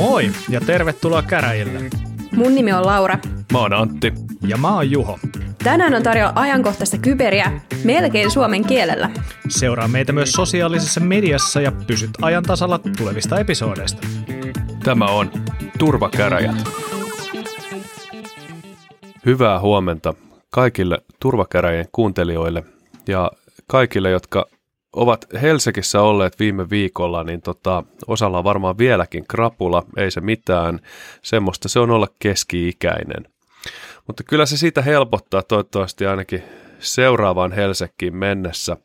Moi ja tervetuloa käräjille. Mun nimi on Laura. Mä oon Antti. Ja mä oon Juho. Tänään on tarjolla ajankohtaista kyberiä melkein suomen kielellä. Seuraa meitä myös sosiaalisessa mediassa ja pysyt ajan tasalla tulevista episodeista. Tämä on Turvakäräjät. Hyvää huomenta kaikille turvakäräjien kuuntelijoille ja kaikille, jotka ovat Helsingissä olleet viime viikolla, niin tota, osalla on varmaan vieläkin krapula, ei se mitään. Semmoista se on olla keski-ikäinen. Mutta kyllä se siitä helpottaa toivottavasti ainakin seuraavaan Helsinkiin mennessä.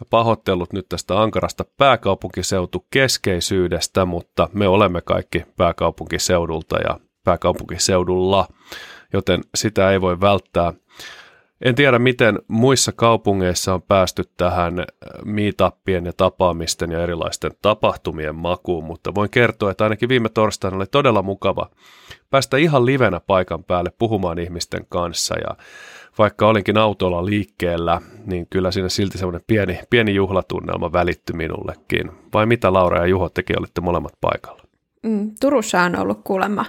Ja pahoittelut nyt tästä ankarasta pääkaupunkiseutu keskeisyydestä, mutta me olemme kaikki pääkaupunkiseudulta ja pääkaupunkiseudulla, joten sitä ei voi välttää. En tiedä, miten muissa kaupungeissa on päästy tähän meetuppien ja tapaamisten ja erilaisten tapahtumien makuun, mutta voin kertoa, että ainakin viime torstaina oli todella mukava päästä ihan livenä paikan päälle puhumaan ihmisten kanssa ja vaikka olinkin autolla liikkeellä, niin kyllä siinä silti semmoinen pieni, pieni juhlatunnelma välittyi minullekin. Vai mitä Laura ja Juho tekin olitte molemmat paikalla? Mm, Turussa on ollut kuulemma,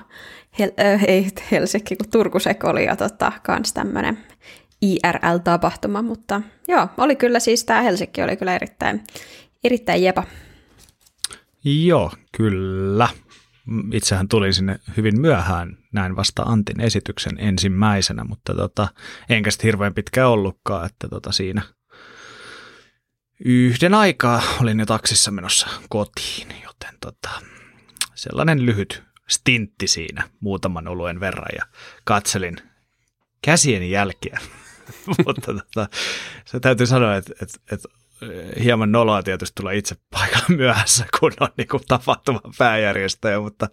Hel- äh, ei Helsinki, kun Turkusek oli jo tota, kans tämmöinen IRL-tapahtuma, mutta joo, oli kyllä siis tämä Helsinki oli kyllä erittäin, erittäin jepa. Joo, kyllä. Itsehän tuli sinne hyvin myöhään, näin vasta Antin esityksen ensimmäisenä, mutta tota, enkä sitten hirveän pitkä ollutkaan, että tota siinä yhden aikaa olin jo taksissa menossa kotiin, joten tota, sellainen lyhyt stintti siinä muutaman oluen verran ja katselin käsieni jälkeä mutta tota, se täytyy sanoa, että, että, että hieman noloa tietysti tulla itse paikalle myöhässä, kun on niin kuin tapahtuman pääjärjestäjä, mutta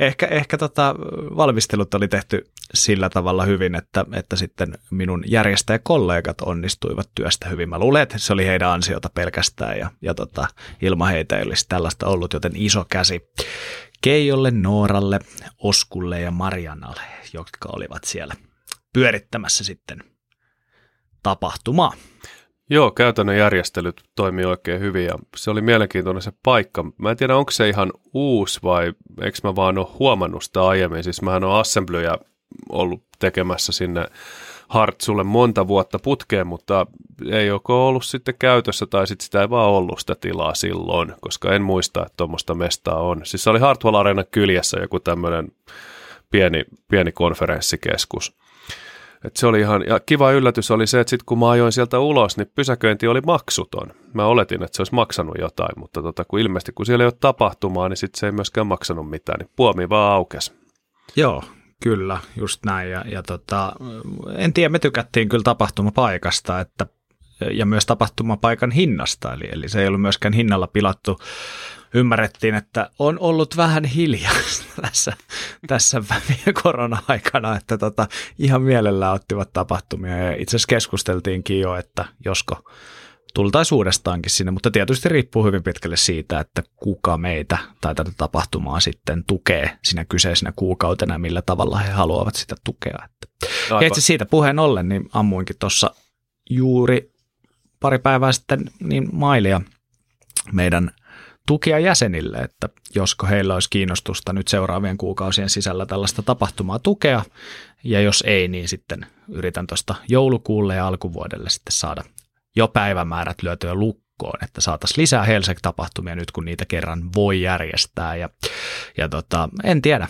ehkä, ehkä tota, valmistelut oli tehty sillä tavalla hyvin, että, että sitten minun järjestäjäkollegat onnistuivat työstä hyvin. Mä luulen, että se oli heidän ansiota pelkästään ja, ja tota, ilman heitä ei olisi tällaista ollut, joten iso käsi Keijolle, Nooralle, Oskulle ja Marianalle, jotka olivat siellä pyörittämässä sitten tapahtumaa. Joo, käytännön järjestelyt toimii oikein hyvin ja se oli mielenkiintoinen se paikka. Mä en tiedä, onko se ihan uusi vai eikö mä vaan ole huomannut sitä aiemmin. Siis mähän on assemblyjä ollut tekemässä sinne Hartsulle monta vuotta putkeen, mutta ei joko ollut sitten käytössä tai sitten sitä ei vaan ollut sitä tilaa silloin, koska en muista, että tuommoista mestaa on. Siis se oli Hartwell Arena kyljessä joku tämmöinen pieni, pieni konferenssikeskus. Et se oli ihan, ja kiva yllätys oli se, että sitten kun mä ajoin sieltä ulos, niin pysäköinti oli maksuton. Mä oletin, että se olisi maksanut jotain, mutta tota, kun ilmeisesti kun siellä ei ole tapahtumaa, niin sitten se ei myöskään maksanut mitään, niin puomi vaan aukesi. Joo, kyllä, just näin. Ja, ja tota, en tiedä, me tykättiin kyllä tapahtumapaikasta, että ja myös tapahtumapaikan hinnasta, eli, eli se ei ollut myöskään hinnalla pilattu ymmärrettiin, että on ollut vähän hiljaa tässä, tässä korona-aikana, että tota, ihan mielellään ottivat tapahtumia ja itse asiassa keskusteltiinkin jo, että josko tultaisiin uudestaankin sinne, mutta tietysti riippuu hyvin pitkälle siitä, että kuka meitä tai tätä tapahtumaa sitten tukee siinä kyseisenä kuukautena, millä tavalla he haluavat sitä tukea. Että. Ja itse siitä puheen ollen, niin ammuinkin tuossa juuri pari päivää sitten niin mailia meidän tukea jäsenille, että josko heillä olisi kiinnostusta nyt seuraavien kuukausien sisällä tällaista tapahtumaa tukea, ja jos ei, niin sitten yritän tuosta joulukuulle ja alkuvuodelle sitten saada jo päivämäärät lyötyä lukkoon, että saataisiin lisää Helsek-tapahtumia nyt, kun niitä kerran voi järjestää, ja, ja tota, en tiedä.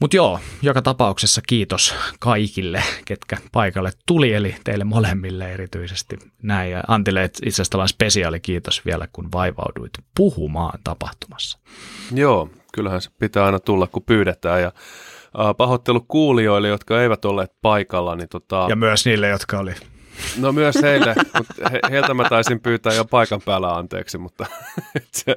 Mutta joo, joka tapauksessa kiitos kaikille, ketkä paikalle tuli, eli teille molemmille erityisesti näin. Ja Antille itse asiassa tällainen spesiaali kiitos vielä, kun vaivauduit puhumaan tapahtumassa. Joo, kyllähän se pitää aina tulla, kun pyydetään. Ja pahoittelu kuulijoille, jotka eivät olleet paikalla. Niin tota... Ja myös niille, jotka oli. No myös heille, mutta he, heiltä mä taisin pyytää jo paikan päällä anteeksi, mutta se,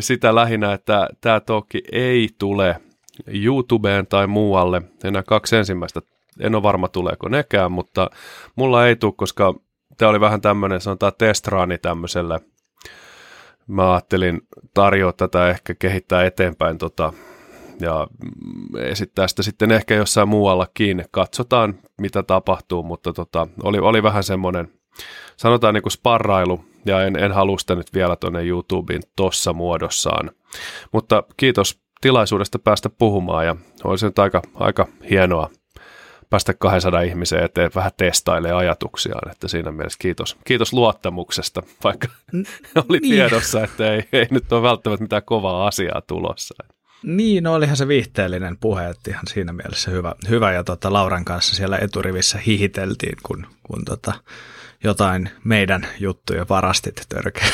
sitä lähinnä, että tämä toki ei tule YouTubeen tai muualle. Enää kaksi ensimmäistä. En ole varma tuleeko nekään, mutta mulla ei tule, koska tämä oli vähän tämmöinen, sanotaan testraani tämmöiselle. Mä ajattelin tarjoa tätä ehkä kehittää eteenpäin tota, ja esittää sitä sitten ehkä jossain muuallakin. Katsotaan, mitä tapahtuu, mutta tota, oli, oli vähän semmoinen, sanotaan niin kuin sparrailu, ja en, en halua sitä nyt vielä tuonne YouTubeen tossa muodossaan. Mutta kiitos tilaisuudesta päästä puhumaan ja olisi nyt aika, aika hienoa päästä 200 ihmisen eteen vähän testailemaan ajatuksiaan, että siinä mielessä kiitos, kiitos luottamuksesta, vaikka oli niin. tiedossa, että ei, ei nyt ole välttämättä mitään kovaa asiaa tulossa. Niin, no olihan se viihteellinen puhe, että ihan siinä mielessä hyvä, hyvä ja tota, Lauran kanssa siellä eturivissä hihiteltiin, kun, kun tota, jotain meidän juttuja varastit törkeä.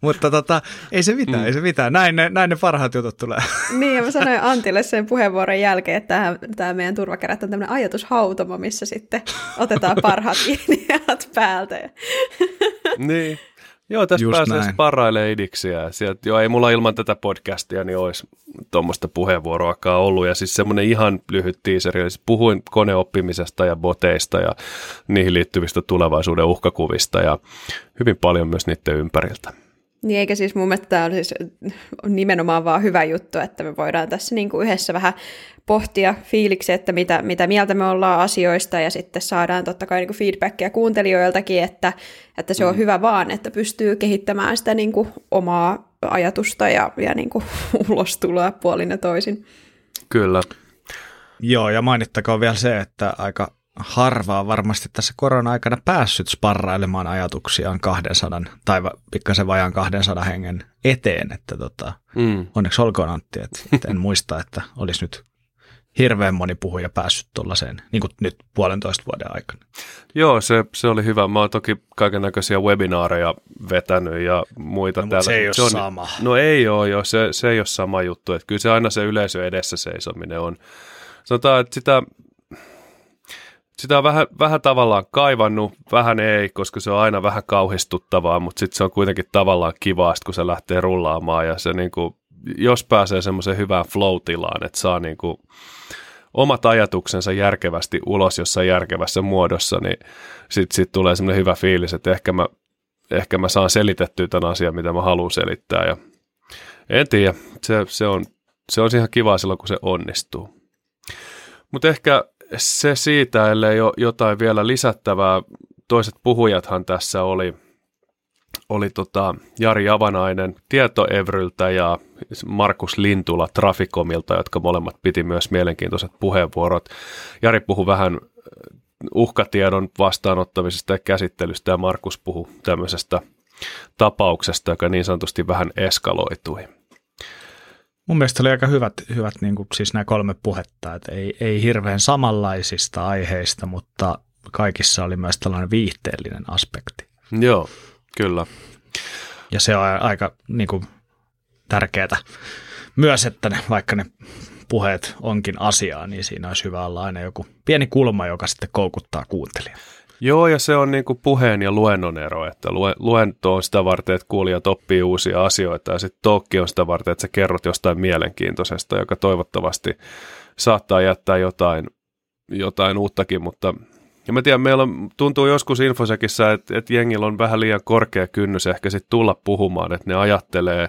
Mutta tota, ei se mitään, mm. ei se mitään. Näin ne, näin ne parhaat jutut tulee. niin, ja mä sanoin Antille sen puheenvuoron jälkeen, että tämä meidän turvakerät on tämmöinen ajatushautomo, missä sitten otetaan parhaat ideat päältä. niin. Joo, tässä Just pääsee sparrailemaan idiksiä. Sieltä, joo, ei mulla ilman tätä podcastia niin olisi tuommoista puheenvuoroakaan ollut. Ja siis semmoinen ihan lyhyt teaseri. Siis puhuin koneoppimisesta ja boteista ja niihin liittyvistä tulevaisuuden uhkakuvista ja hyvin paljon myös niiden ympäriltä. Niin eikä siis mun mielestä tämä on siis nimenomaan vaan hyvä juttu, että me voidaan tässä niin kuin yhdessä vähän pohtia fiiliksi, että mitä, mitä mieltä me ollaan asioista ja sitten saadaan totta kai niin kuin feedbackia kuuntelijoiltakin, että, että se on mm. hyvä vaan, että pystyy kehittämään sitä niin kuin omaa ajatusta ja, ja niin kuin ulostuloa puolin ja toisin. Kyllä. Joo, ja mainittakoon vielä se, että aika harvaa varmasti tässä korona-aikana päässyt sparrailemaan ajatuksiaan 200 tai pikkasen vajaan 200 hengen eteen, että tota, mm. onneksi olkoon Antti, että, että en muista, että olisi nyt hirveän moni puhuja päässyt tuollaiseen, niin kuin nyt puolentoista vuoden aikana. Joo, se, se oli hyvä. Mä oon toki kaiken näköisiä webinaareja vetänyt ja muita no, täällä. se ei ole se on, sama. No ei ole jo, se, se ei ole sama juttu. Että kyllä se aina se yleisö edessä seisominen on. Sanotaan, että sitä, sitä on vähän, vähän tavallaan kaivannut, vähän ei, koska se on aina vähän kauhistuttavaa, mutta sitten se on kuitenkin tavallaan kivaa, kun se lähtee rullaamaan ja se niin kuin, jos pääsee semmoiseen hyvään flow-tilaan, että saa niin kuin, omat ajatuksensa järkevästi ulos jossain järkevässä muodossa, niin sitten sit tulee semmoinen hyvä fiilis, että ehkä mä, ehkä mä saan selitettyä tämän asian, mitä mä haluan selittää. Ja en tiedä, se, se, on, se on ihan kiva silloin, kun se onnistuu. Mutta ehkä se siitä, ellei ole jotain vielä lisättävää. Toiset puhujathan tässä oli – oli tota Jari Avanainen Tietoevryltä ja Markus Lintula Trafikomilta, jotka molemmat piti myös mielenkiintoiset puheenvuorot. Jari puhui vähän äh, uhkatiedon vastaanottamisesta ja käsittelystä ja Markus puhui tämmöisestä tapauksesta, joka niin sanotusti vähän eskaloitui. Mun mielestä oli aika hyvät, hyvät niin kuin, siis nämä kolme puhetta, että ei, ei hirveän samanlaisista aiheista, mutta kaikissa oli myös tällainen viihteellinen aspekti. Joo, Kyllä. Ja se on aika niin kuin, tärkeää myös, että ne, vaikka ne puheet onkin asiaa, niin siinä olisi hyvä olla aina joku pieni kulma, joka sitten koukuttaa kuuntelijaa. Joo, ja se on niin kuin puheen ja luennon ero, että luento on sitä varten, että kuulijat oppii uusia asioita, ja sitten talkki on sitä varten, että sä kerrot jostain mielenkiintoisesta, joka toivottavasti saattaa jättää jotain, jotain uuttakin, mutta ja mä tiedän, meillä on, tuntuu joskus Infosekissa, että, että jengillä on vähän liian korkea kynnys ehkä sitten tulla puhumaan, että ne ajattelee,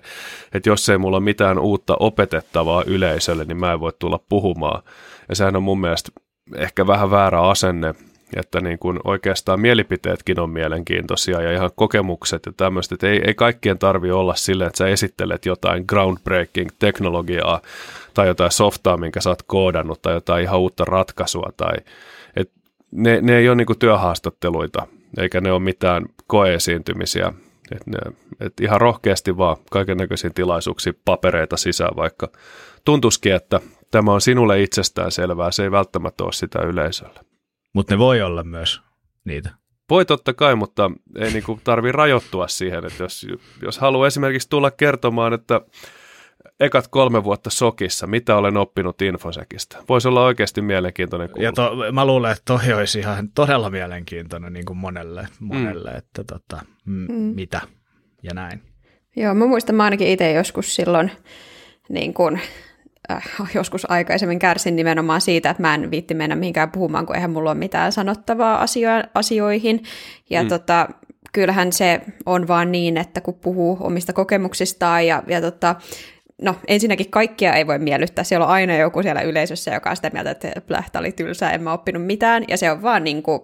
että jos ei mulla ole mitään uutta opetettavaa yleisölle, niin mä en voi tulla puhumaan. Ja sehän on mun mielestä ehkä vähän väärä asenne, että niin kuin oikeastaan mielipiteetkin on mielenkiintoisia ja ihan kokemukset ja tämmöistä, että ei, ei kaikkien tarvi olla silleen, että sä esittelet jotain groundbreaking teknologiaa tai jotain softaa, minkä sä oot koodannut tai jotain ihan uutta ratkaisua tai ne, ne ei ole niin työhaastatteluita, eikä ne ole mitään koeesiintymisiä. Et ne, et ihan rohkeasti vaan kaiken näköisiin tilaisuuksiin papereita sisään, vaikka tuntuisikin, että tämä on sinulle itsestään selvää, se ei välttämättä ole sitä yleisölle. Mutta ne voi olla myös niitä. Voi totta kai, mutta ei niinku tarvi rajoittua siihen, että jos, jos haluaa esimerkiksi tulla kertomaan, että ekat kolme vuotta sokissa, mitä olen oppinut Infosekista. Voisi olla oikeasti mielenkiintoinen kuulla. Ja to, mä luulen, että toi olisi ihan todella mielenkiintoinen niin kuin monelle, monelle mm. että tota, m- mm. mitä ja näin. Joo, mä muistan mä ainakin itse joskus silloin niin kuin, äh, joskus aikaisemmin kärsin nimenomaan siitä, että mä en viitti mennä mihinkään puhumaan, kun eihän mulla ole mitään sanottavaa asio- asioihin. Ja mm. tota, kyllähän se on vaan niin, että kun puhuu omista kokemuksistaan ja, ja tota, no ensinnäkin kaikkia ei voi miellyttää. Siellä on aina joku siellä yleisössä, joka on sitä mieltä, että plähtä oli tylsää, en mä oppinut mitään. Ja se on vaan niin kuin,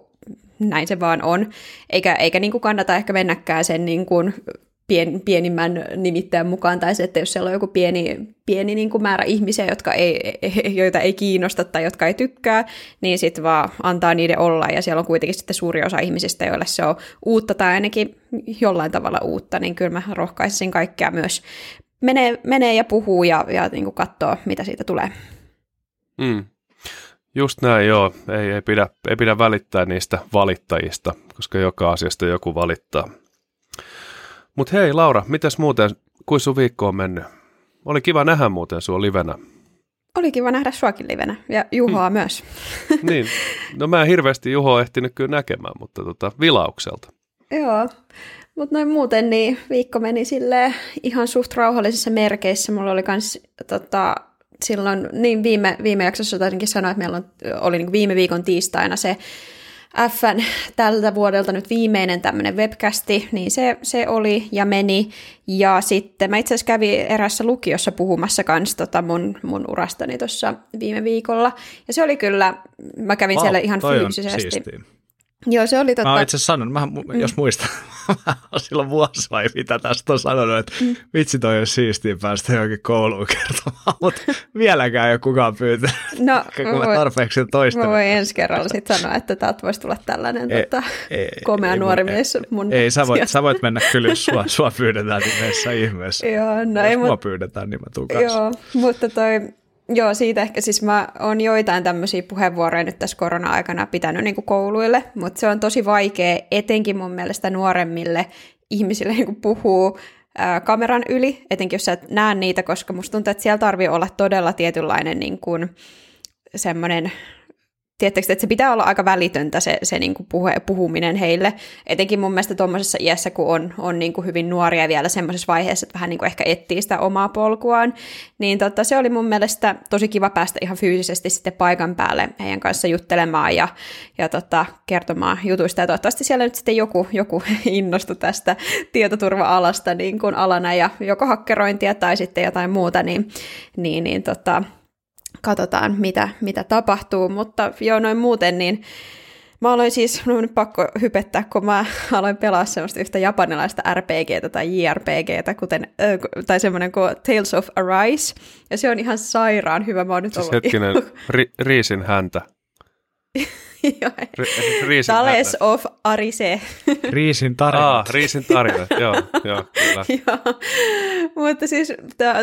näin se vaan on. Eikä, eikä niin kuin kannata ehkä mennäkään sen niin kuin pien, pienimmän nimittäjän mukaan, tai se, että jos siellä on joku pieni, pieni niin kuin määrä ihmisiä, jotka ei, joita ei kiinnosta tai jotka ei tykkää, niin sitten vaan antaa niiden olla, ja siellä on kuitenkin sitten suuri osa ihmisistä, joille se on uutta tai ainakin jollain tavalla uutta, niin kyllä mä rohkaisisin kaikkea myös menee, menee ja puhuu ja, ja niin kuin katsoo, mitä siitä tulee. Mm. Just näin, joo. Ei, ei, pidä, ei pidä välittää niistä valittajista, koska joka asiasta joku valittaa. Mutta hei Laura, mitäs muuten, kuin sun viikko on mennyt? Oli kiva nähdä muuten sua livenä. Oli kiva nähdä suakin livenä ja Juhoa hmm. myös. niin, no mä en hirveästi Juhoa ehtinyt kyllä näkemään, mutta tota, vilaukselta. Joo, mutta noin muuten niin viikko meni sille ihan suht rauhallisissa merkeissä. Mulla oli kans tota, silloin, niin viime, viime jaksossa taisinkin sanoa, että meillä on, oli niin viime viikon tiistaina se Fn tältä vuodelta nyt viimeinen tämmöinen webcasti, niin se, se oli ja meni. Ja sitten mä itse asiassa kävin erässä lukiossa puhumassa kanssa tota mun, mun urastani tuossa viime viikolla. Ja se oli kyllä, mä kävin wow, siellä ihan fyysisesti. Joo, se oli totta. Mä itse asiassa sanonut, mä, mm. jos muistan, silloin vuosi vai mitä tästä on sanonut, että mm. vitsi toi olisi siistiä päästä johonkin kouluun kertomaan, mutta vieläkään ei ole kukaan pyytänyt, no, kun mä tarpeeksi toistanut. Mä voin ensi kerralla sitten sanoa, että täältä voisi tulla tällainen ei, tota, ei, komea ei, nuori mies mun Ei, sä voit, sä voit mennä kyllä, jos sua, sua pyydetään nimessä ihmeessä. Joo, no jos ei, mua mut, pyydetään, niin mä tuun kanssa. Joo, mutta toi Joo, siitä ehkä siis mä oon joitain tämmöisiä puheenvuoroja nyt tässä korona-aikana pitänyt niin kuin kouluille, mutta se on tosi vaikea etenkin mun mielestä nuoremmille ihmisille niin kuin puhuu ää, kameran yli, etenkin jos sä et näe niitä, koska musta tuntuu, että siellä tarvii olla todella tietynlainen niin kuin, semmoinen Tiedättekö, että se pitää olla aika välitöntä se, se niin kuin puhe, puhuminen heille, etenkin mun mielestä tuommoisessa iässä, kun on, on niin kuin hyvin nuoria vielä semmoisessa vaiheessa, että vähän niin kuin ehkä etsii sitä omaa polkuaan, niin tota, se oli mun mielestä tosi kiva päästä ihan fyysisesti sitten paikan päälle heidän kanssa juttelemaan ja, ja tota, kertomaan jutuista, ja toivottavasti siellä nyt sitten joku, joku innostui tästä tietoturva-alasta niin kuin alana, ja joko hakkerointia tai sitten jotain muuta, niin, niin, niin tota, katsotaan, mitä, mitä tapahtuu, mutta joo, noin muuten, niin mä aloin siis, no nyt pakko hypettää, kun mä aloin pelaa semmoista yhtä japanilaista RPGtä tai JRPGtä, kuten, tai semmoinen kuin Tales of Arise, ja se on ihan sairaan hyvä, mä oon nyt siis ollut... hetkinen, ri, riisin häntä. Riisin Tales of Arise. Riisin tarina. Ah, Riisin tarina, joo, joo, kyllä. joo. Mutta siis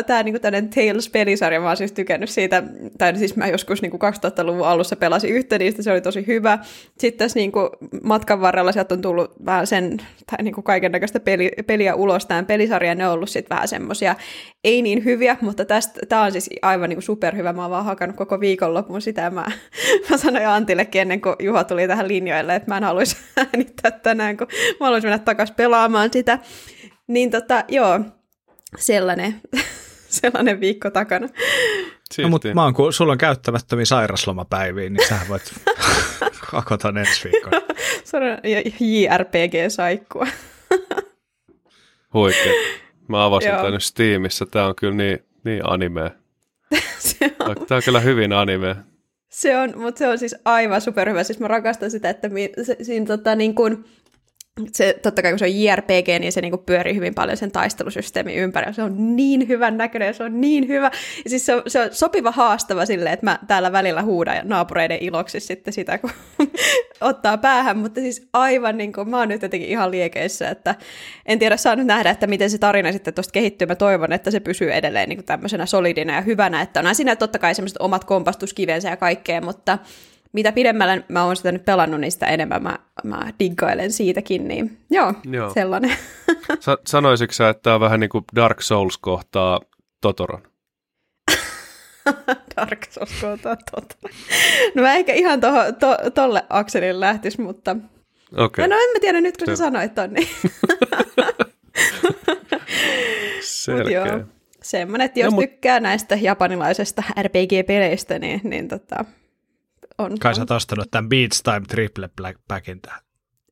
tämä niinku Tales-pelisarja, mä oon siis tykännyt siitä, tai siis mä joskus niinku 2000-luvun alussa pelasin yhtä niistä, se oli tosi hyvä. Sitten tässä niinku matkan varrella sieltä on tullut vähän sen, tai niinku kaiken näköistä peli, peliä ulos tämän pelisarjan, ne on ollut sitten vähän semmoisia ei niin hyviä, mutta tästä, tämä on siis aivan niinku superhyvä, mä oon vaan hakannut koko viikonlopun sitä, mä, mä sanoin Antillekin ennen kuin Juha tuli tähän linjoille, että mä en haluaisi äänittää tänään, kun mä haluaisin mennä takaisin pelaamaan sitä. Niin tota, joo, sellainen, sellainen viikko takana. No, mutta mä oon, kun sulla on käyttämättömiä sairaslomapäiviä, niin sä voit kakota ensi viikon. Se on JRPG-saikkua. Huikea. Mä avasin tämän Steamissa. Tää on kyllä niin, niin anime. Tämä on kyllä hyvin anime. Se on, mutta se on siis aivan superhyvä. Siis mä rakastan sitä, että mi, se, siinä tota, niin kuin, se, totta kai kun se on JRPG, niin se niinku pyörii hyvin paljon sen taistelusysteemin ympärillä. Se on niin hyvän näköinen ja se on niin hyvä. Ja siis se on, se on sopiva haastava silleen, että mä täällä välillä huudan naapureiden iloksi sitten sitä, kun ottaa päähän. Mutta siis aivan niin kuin, mä oon nyt jotenkin ihan liekeissä, että en tiedä, saa nyt nähdä, että miten se tarina sitten tuosta kehittyy. Mä toivon, että se pysyy edelleen niin kuin tämmöisenä solidina ja hyvänä. Että on siinä totta kai semmoiset omat kompastuskivensä ja kaikkea, mutta mitä pidemmälle mä oon sitä nyt pelannut, niin sitä enemmän mä, mä diggailen siitäkin, niin joo, joo. sellainen. Sa- sanoisitko sä, että tämä on vähän niin kuin Dark Souls kohtaa Totoron? Dark Souls Totoron. No mä ehkä ihan toho, to, tolle akselille lähtis, mutta... Okay. No en mä tiedä nyt, kun sä sanoit ton, niin... Selkeä. joo, semmoinen, että jos no, mut... tykkää näistä japanilaisesta RPG-peleistä, niin, niin tota, on. Kai sä oot ostanut tämän Beats Time Triple Black Packin tähän.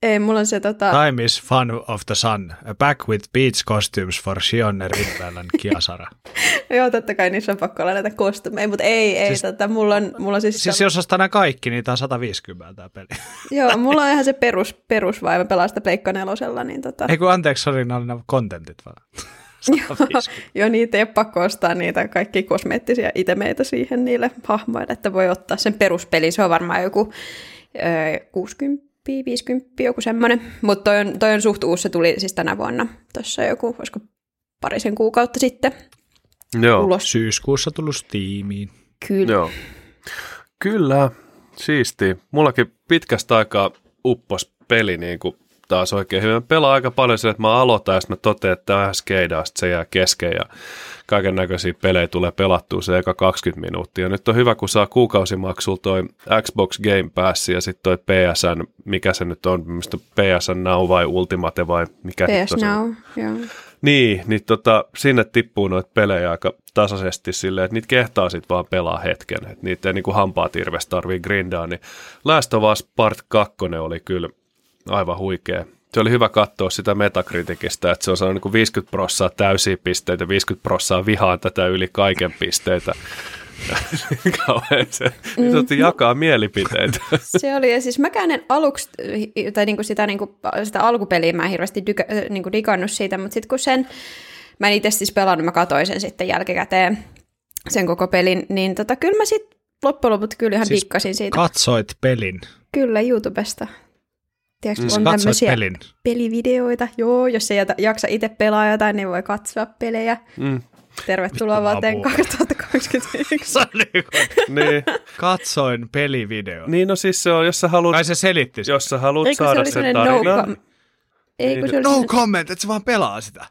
Ei, mulla on se tota... Time is fun of the sun. A pack with beach costumes for Shionne Rinvel and Kiasara. Joo, totta kai niissä on pakko olla näitä kostumeja, mutta ei, ei, siis, tota, mulla on, mulla on siis... Siis jos ostaa nämä kaikki, niin tämä on 150 tämä peli. Joo, mulla on ihan se perus, perusvaiva pelaa sitä Pleikka nelosella, niin tota... Ei kun anteeksi, oli nämä kontentit vaan. joo, joo, niitä ei ole pakko ostaa niitä kaikki kosmeettisia itemeitä siihen niille hahmoille, että voi ottaa sen peruspeli, se on varmaan joku ö, 60 50, joku semmoinen. Mutta toi on, toi on suht uusi, se tuli siis tänä vuonna. Tuossa joku, olisiko parisen kuukautta sitten Joo. ulos. Syyskuussa tullut Steamiin. Kyllä. Joo. Kyllä, siisti. Mullakin pitkästä aikaa uppos peli niin kuin taas oikein hyvin. Mä pelaan aika paljon sille, että mä aloitan ja sitten mä totean, että tämä skeidaa, se jää kesken ja kaiken näköisiä pelejä tulee pelattua se eka 20 minuuttia. Nyt on hyvä, kun saa kuukausimaksulla toi Xbox Game Pass ja sitten toi PSN, mikä se nyt on, mistä PSN Now vai Ultimate vai mikä PS Now, joo. Niin, niin tota, sinne tippuu noita pelejä aika tasaisesti silleen, että niitä kehtaa sitten vaan pelaa hetken, että niitä ei niinku hampaat hirveästi tarvii grindaa, niin Last of Us Part 2 oli kyllä aivan huikea. Se oli hyvä katsoa sitä metakritikistä, että se on saanut niin 50 prossaa täysiä pisteitä, 50 prossaa vihaan tätä yli kaiken pisteitä. se, mm. jakaa mielipiteitä. Se oli, ja siis mäkään en aluksi, tai niinku sitä, niinku, sitä alkupeliä mä en hirveästi dyka, niinku digannut siitä, mutta sitten kun sen, mä en itse siis pelannut, mä katsoin sen sitten jälkikäteen, sen koko pelin, niin tota, kyllä mä sitten loppujen lopuksi kyllä ihan siis dikkasin siitä. katsoit pelin? Kyllä, YouTubesta. Tiedätkö, mm, on tämmöisiä pelin. pelivideoita. Joo, jos ei jaksa itse pelaa jotain, niin voi katsoa pelejä. Mm. Tervetuloa vuoteen 2021. niin. Katsoin pelivideo. Niin, no siis se on, jos sä haluat... Ai se selitti Jos sä haluat Eikö saada se sen tarinan. No, com- ei, kun se no sen... comment, että se vaan pelaa sitä.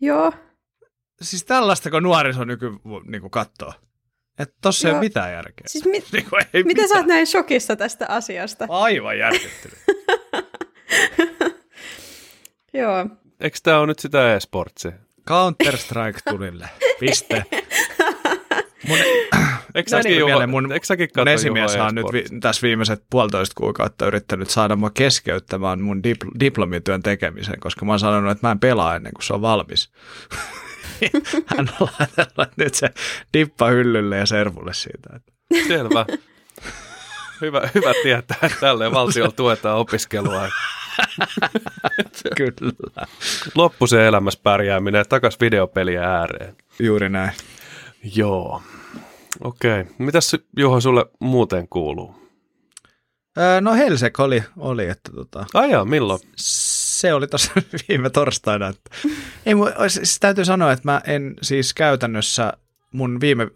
Joo. Siis tällaista, kun nuoriso nyky niin katsoo. Että tossa Joo. ei ole mitään järkeä. Siis mit, niin ei mitä mitään. sä oot näin shokissa tästä asiasta? Aivan järkyttynyt. Joo. Eikö tää ole nyt sitä e-sportsia? Counter-Strike tulille. Piste. Mun, eikö säkin, no, Juho, mun, eikö säkin mun esimies on nyt vi, tässä viimeiset puolitoista kuukautta yrittänyt saada mua keskeyttämään mun dipl- diplomityön tekemisen, koska mä oon sanonut, että mä en pelaa ennen kuin se on valmis. Hän on laitellut nyt se dippa hyllylle ja servulle siitä. Selvä. Hyvä, hyvä tietää, että tälleen valtiolla tuetaan opiskelua. Kyllä. Loppu se elämässä pärjääminen takas videopeliä ääreen. Juuri näin. Joo. Okei. Okay. Mitäs Juho sulle muuten kuuluu? Öö, no Helsek oli, oli että tota... Ajaa, milloin? Se oli tuossa viime torstaina. Että... Ei, siis täytyy sanoa, että mä en siis käytännössä, mun viime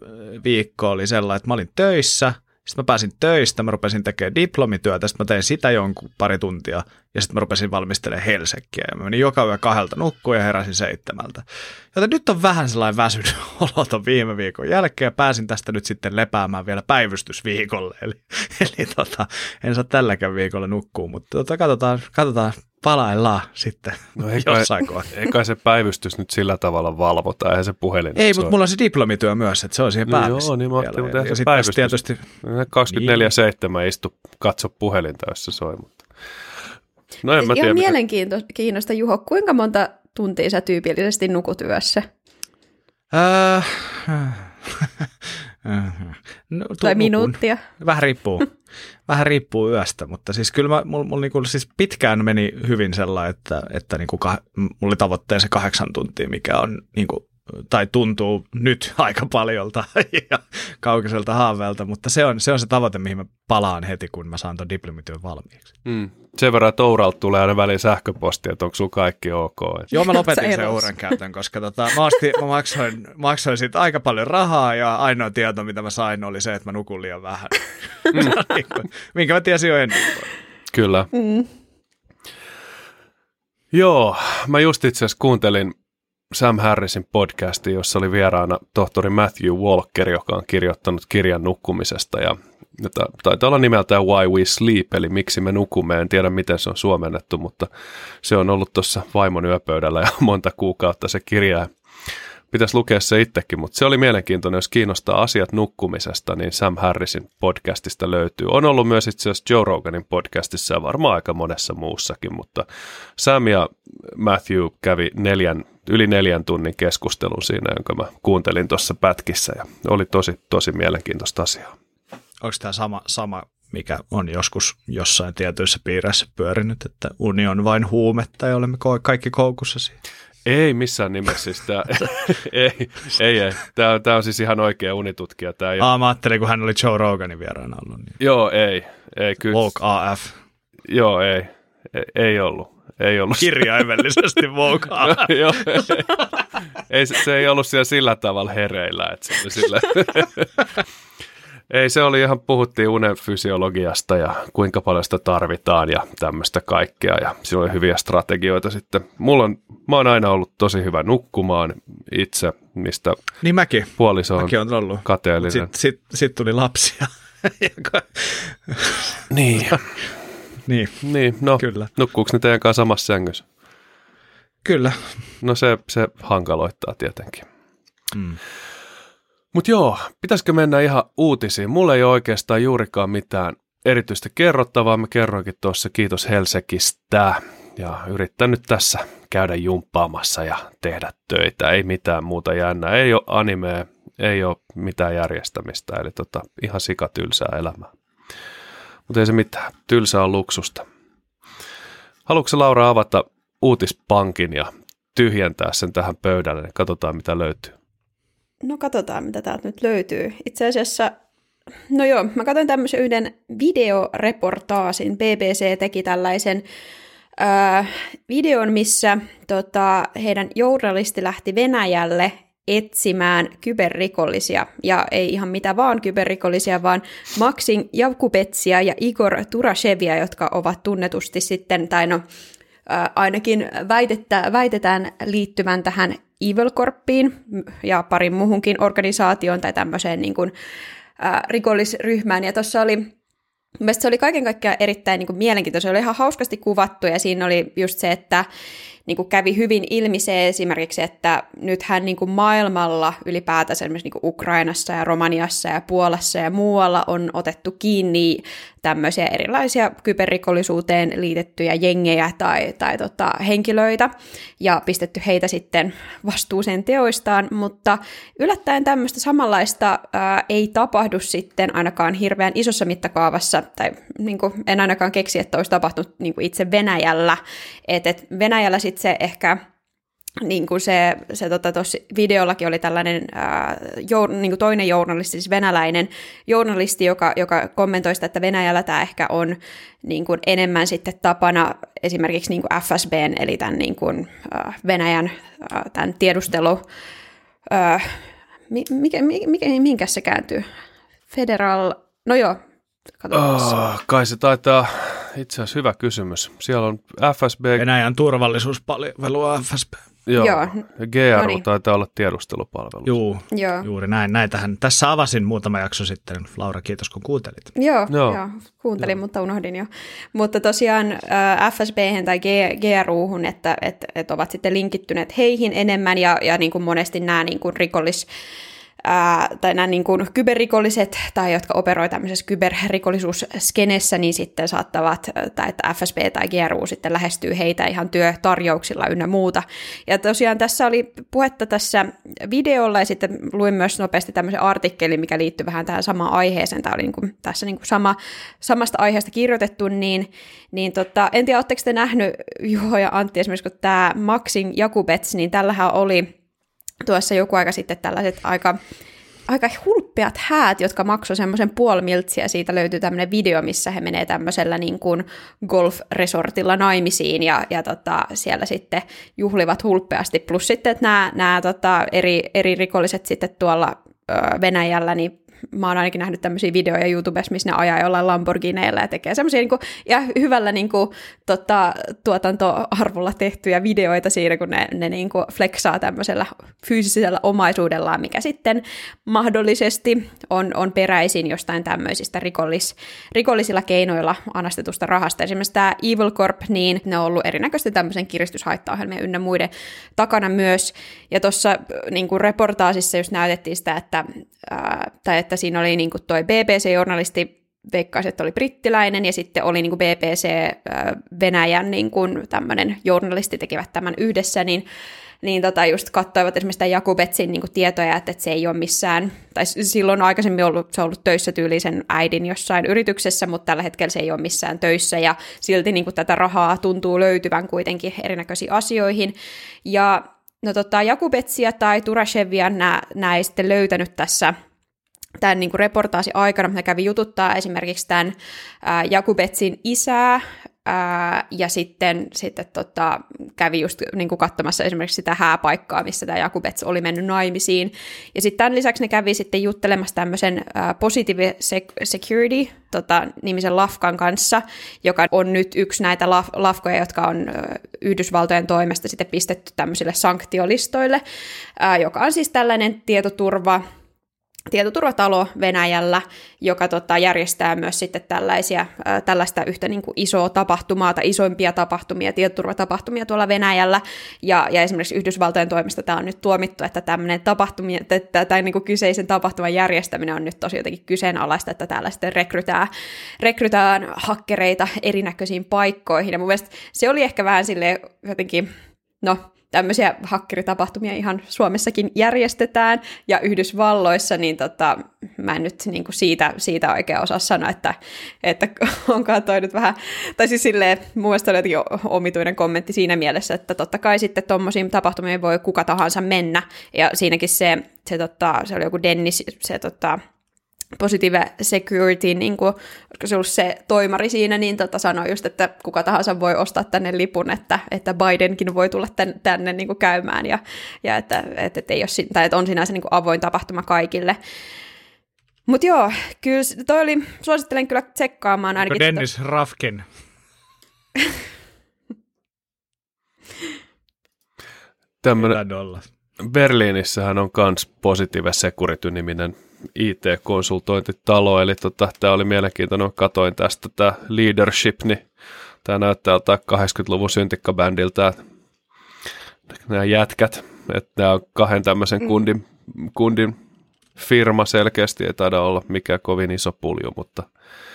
viikko oli sellainen, että mä olin töissä – sitten mä pääsin töistä, mä rupesin tekemään diplomityötä, sitten mä tein sitä jonkun pari tuntia ja sitten mä rupesin valmistelemaan Helsekkiä ja mä menin joka yö kahdelta nukkuun ja heräsin seitsemältä. Joten nyt on vähän sellainen väsynyt oloton viime viikon jälkeen ja pääsin tästä nyt sitten lepäämään vielä päivystysviikolle. Eli, eli tota, en saa tälläkään viikolla nukkua, mutta tota, katsotaan, katsotaan palaillaan sitten no eikä, jossain kohtaa. Eikä se päivystys nyt sillä tavalla valvota, eihän se puhelin. Ei, mutta mulla on se diplomityö myös, että se on siihen päälle. No joo, niin mä ajattelin, mutta ja, se päivystys. Tietysti... 24-7 niin. istu, katso puhelinta, jos se soi. Mutta... No en mä tiedä. Ihan mielenkiintoista, Juho. Kuinka monta tuntia sä tyypillisesti nukut yössä? Äh, no, tai minuuttia. Vähän riippuu. Vähän riippuu yöstä, mutta siis kyllä mä, mulla, mulla niinku, siis pitkään meni hyvin sellainen, että, että niinku kah, mulla oli tavoitteen se kahdeksan tuntia, mikä on niinku, tai tuntuu nyt aika paljolta ja kaukaiselta haaveelta, mutta se on, se on se tavoite, mihin mä palaan heti, kun mä saan ton diplomityön valmiiksi. Mm. Sen verran, että Ouralta tulee aina väliin sähköpostia, että onko sulla kaikki ok. Joo, mä lopetin sen Ouran käytön, koska tota, mä, ostin, mä maksoin, maksoin siitä aika paljon rahaa ja ainoa tieto, mitä mä sain, oli se, että mä nukun liian vähän. Mm. Minkä mä tiesin jo ennen. Kyllä. Mm. Joo, mä just itse asiassa kuuntelin Sam Harrisin podcasti, jossa oli vieraana tohtori Matthew Walker, joka on kirjoittanut kirjan nukkumisesta ja jota taitaa olla nimeltään Why We Sleep, eli miksi me nukumme. En tiedä, miten se on suomennettu, mutta se on ollut tuossa vaimon yöpöydällä ja monta kuukautta se kirja. Pitäisi lukea se itsekin, mutta se oli mielenkiintoinen, jos kiinnostaa asiat nukkumisesta, niin Sam Harrisin podcastista löytyy. On ollut myös itse asiassa Joe Roganin podcastissa ja varmaan aika monessa muussakin, mutta Sam ja Matthew kävi neljän, yli neljän tunnin keskustelun siinä, jonka mä kuuntelin tuossa pätkissä ja oli tosi, tosi mielenkiintoista asiaa. Onko tämä sama, sama, mikä on joskus jossain tietyissä piireissä pyörinyt, että uni on vain huumetta ja olemme kaikki koukussa siihen? Ei missään nimessä. Siis tää, ei, ei, ei. Tämä, tämä on siis ihan oikea unitutkija. Tämä ei Aa, mä ajattelin, kun hän oli Joe Roganin vieraana ollut. Niin. Joo, ei. ei kyllä. Woke AF. Joo, ei. Ei, ei ollut. Ei ollut. Kirjaimellisesti Woke AF. Joo, ei. ei, se, se ei ollut siellä sillä tavalla hereillä, että se oli sillä... Ei, se oli ihan, puhuttiin unen fysiologiasta ja kuinka paljon sitä tarvitaan ja tämmöistä kaikkea ja siinä oli hyviä strategioita sitten. Mulla on, mä oon aina ollut tosi hyvä nukkumaan itse, mistä niin mäkin. puoliso on, mäkin on ollut. kateellinen. Sitten sit, sit tuli lapsia. niin. niin. Niin, no Kyllä. nukkuuko ne teidän kanssa samassa sängyssä? Kyllä. No se, se hankaloittaa tietenkin. Mm. Mutta joo, pitäisikö mennä ihan uutisiin? Mulla ei ole oikeastaan juurikaan mitään erityistä kerrottavaa. Mä kerroinkin tuossa kiitos Helsekistä ja yritän nyt tässä käydä jumppaamassa ja tehdä töitä. Ei mitään muuta jännää. Ei ole animea, ei ole mitään järjestämistä. Eli tota, ihan sikatylsää elämää. Mutta ei se mitään. Tylsää on luksusta. Haluatko Laura avata uutispankin ja tyhjentää sen tähän pöydälle? Katsotaan mitä löytyy. No katsotaan, mitä täältä nyt löytyy. Itse asiassa, no joo, mä katsoin tämmöisen yhden videoreportaasin. BBC teki tällaisen äh, videon, missä tota, heidän journalisti lähti Venäjälle etsimään kyberrikollisia, ja ei ihan mitä vaan kyberrikollisia, vaan Maxin Jakubetsia ja Igor Turashevia, jotka ovat tunnetusti sitten, tai no ainakin väitettä, väitetään liittyvän tähän Evil Corpiin ja parin muuhunkin organisaatioon tai tämmöiseen niin kuin, ää, rikollisryhmään. Ja tuossa oli Mielestäni se oli kaiken kaikkiaan erittäin niin kuin, mielenkiintoista. Se oli ihan hauskasti kuvattu ja siinä oli just se, että niin kuin kävi hyvin ilmi se esimerkiksi, että nythän niin kuin maailmalla ylipäätänsä esimerkiksi niin kuin Ukrainassa ja Romaniassa ja Puolassa ja muualla on otettu kiinni tämmöisiä erilaisia kyberrikollisuuteen liitettyjä jengejä tai, tai tota, henkilöitä ja pistetty heitä sitten vastuuseen teoistaan, mutta yllättäen tämmöistä samanlaista ää, ei tapahdu sitten ainakaan hirveän isossa mittakaavassa, tai niin kuin, en ainakaan keksi, että olisi tapahtunut niin kuin itse Venäjällä, että et Venäjällä sitten se ehkä niin kuin se, se tota, videollakin oli tällainen ää, jour, niin kuin toinen journalisti, siis venäläinen journalisti, joka, joka kommentoi sitä, että Venäjällä tämä ehkä on niin kuin enemmän sitten tapana esimerkiksi niin kuin FSBn, eli tämän niin kuin, ää, Venäjän ää, tämän tiedustelu, ää, mikä, mikä, minkä se kääntyy? Federal, no joo, Oh, kai se taitaa, itse asiassa hyvä kysymys. Siellä on FSB. Venäjän turvallisuuspalvelu FSB. Joo, Joo. ja GRU no niin. taitaa olla tiedustelupalvelu. Juu, Joo, juuri näin. Näitähän tässä avasin muutama jakso sitten. Laura, kiitos kun kuuntelit. Joo, Joo. Joo kuuntelin, Joo. mutta unohdin jo. Mutta tosiaan äh, FSB tai GRUhun, että että että ovat sitten linkittyneet heihin enemmän ja, ja niin kuin monesti nämä niin kuin rikollis ää, tai nämä niin kuin kyberrikolliset tai jotka operoivat tämmöisessä kyberrikollisuusskenessä, niin sitten saattavat, tai että FSB tai GRU sitten lähestyy heitä ihan työtarjouksilla ynnä muuta. Ja tosiaan tässä oli puhetta tässä videolla ja sitten luin myös nopeasti tämmöisen artikkelin, mikä liittyy vähän tähän samaan aiheeseen. Tämä oli niin kuin, tässä niin kuin sama, samasta aiheesta kirjoitettu, niin, niin tota, en tiedä, oletteko te nähnyt Juho ja Antti esimerkiksi, kun tämä Maxin Jakubets, niin tällähän oli tuossa joku aika sitten tällaiset aika, aika hulppeat häät, jotka maksoi semmoisen puoli miltsiä. Siitä löytyy tämmöinen video, missä he menee tämmöisellä niin kuin golf-resortilla naimisiin ja, ja tota, siellä sitten juhlivat hulppeasti. Plus sitten, että nämä, nämä tota, eri, eri rikolliset sitten tuolla Venäjällä, niin mä oon ainakin nähnyt tämmöisiä videoja YouTubessa, missä ne ajaa jollain Lamborghineilla ja tekee semmoisia niin ja hyvällä niin kuin, tota, tuotantoarvolla tehtyjä videoita siinä, kun ne, ne niin kuin flexaa tämmöisellä fyysisellä omaisuudellaan, mikä sitten mahdollisesti on, on peräisin jostain tämmöisistä rikollis, rikollisilla keinoilla anastetusta rahasta. Esimerkiksi tämä Evil Corp, niin ne on ollut erinäköisesti tämmöisen kiristyshaittaohjelmien ynnä muiden takana myös. Ja tuossa niin reportaasissa just näytettiin sitä, että, ää, tai että siinä oli niin kuin toi BBC-journalisti veikkaisin, että oli brittiläinen, ja sitten oli niin kuin BBC Venäjän niin kuin tämmöinen journalisti tekevät tämän yhdessä, niin niin tota just katsoivat esimerkiksi tämän Jakubetsin niin tietoja, että, että se ei ole missään, tai silloin aikaisemmin ollut, se on ollut töissä tyylisen äidin jossain yrityksessä, mutta tällä hetkellä se ei ole missään töissä, ja silti niin kuin tätä rahaa tuntuu löytyvän kuitenkin erinäköisiin asioihin. Ja no tota, Jakubetsia tai Turashevia nämä ei sitten löytänyt tässä tämän niin reportaasi aikana, ne kävi jututtaa esimerkiksi tämän Jakubetsin isää, Ää, ja sitten, sitten tota, kävi just niin kuin katsomassa esimerkiksi sitä hääpaikkaa, missä tämä Jakubets oli mennyt naimisiin. Ja sitten tämän lisäksi ne kävi sitten juttelemassa tämmöisen ää, Positive Security tota, nimisen lafkan kanssa, joka on nyt yksi näitä laf- lafkoja, jotka on Yhdysvaltojen toimesta sitten pistetty tämmöisille sanktiolistoille, ää, joka on siis tällainen tietoturva, tietoturvatalo Venäjällä, joka tota, järjestää myös sitten tällaisia, ää, tällaista yhtä niin kuin isoa tapahtumaa tai isoimpia tapahtumia, tietoturvatapahtumia tuolla Venäjällä. Ja, ja esimerkiksi Yhdysvaltojen toimesta tämä on nyt tuomittu, että tämmöinen tapahtumia, että, tai niin kuin kyseisen tapahtuman järjestäminen on nyt tosi jotenkin kyseenalaista, että täällä sitten rekrytään, rekrytään hakkereita erinäköisiin paikkoihin. Ja mun mielestä se oli ehkä vähän silleen jotenkin, no tämmöisiä hakkeritapahtumia ihan Suomessakin järjestetään, ja Yhdysvalloissa, niin tota, mä en nyt niin kuin siitä, siitä oikein osaa sanoa, että, että onkaan toi nyt vähän, tai siis silleen, mun mielestä oli omituinen kommentti siinä mielessä, että totta kai sitten tuommoisiin tapahtumiin voi kuka tahansa mennä, ja siinäkin se, se, tota, se oli joku Dennis, se tota, Positive Security, niin kuin, koska se ollut se toimari siinä, niin tota sanoi just, että kuka tahansa voi ostaa tänne lipun, että, että Bidenkin voi tulla tänne, tänne niin kuin käymään, ja, ja että, että, että, ei ole, tai että on sinänsä niin kuin avoin tapahtuma kaikille. Mutta joo, kyllä toi oli, suosittelen kyllä tsekkaamaan ainakin. Onko Dennis to... Rafkin? Tämmönen, Berliinissähän on kans Positive Security-niminen IT-konsultointitalo, eli tota, tämä oli mielenkiintoinen, katoin tästä tämä Leadership, niin tämä näyttää jotain 80-luvun syntikkabändiltä, nämä jätkät, että nämä on kahden tämmöisen mm. kundin, kundin firma selkeästi, ei taida olla mikään kovin iso pulju, mutta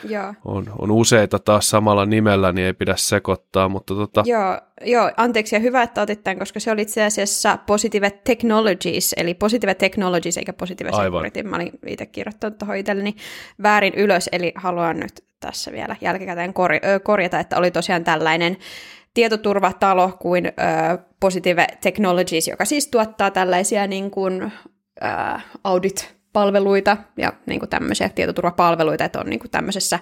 Joo. On, on useita taas samalla nimellä, niin ei pidä sekoittaa, mutta tota... Joo, joo, anteeksi ja hyvä, että otit tämän, koska se oli itse asiassa Positive Technologies, eli Positive Technologies eikä Positive Security. Mä olin itse kirjoittanut tuohon itselleni väärin ylös, eli haluan nyt tässä vielä jälkikäteen korjata, että oli tosiaan tällainen tietoturvatalo kuin ö, Positive Technologies, joka siis tuottaa tällaisia niin kuin, ö, audit palveluita ja niin kuin tämmöisiä tietoturvapalveluita, että on niin kuin tämmöisessä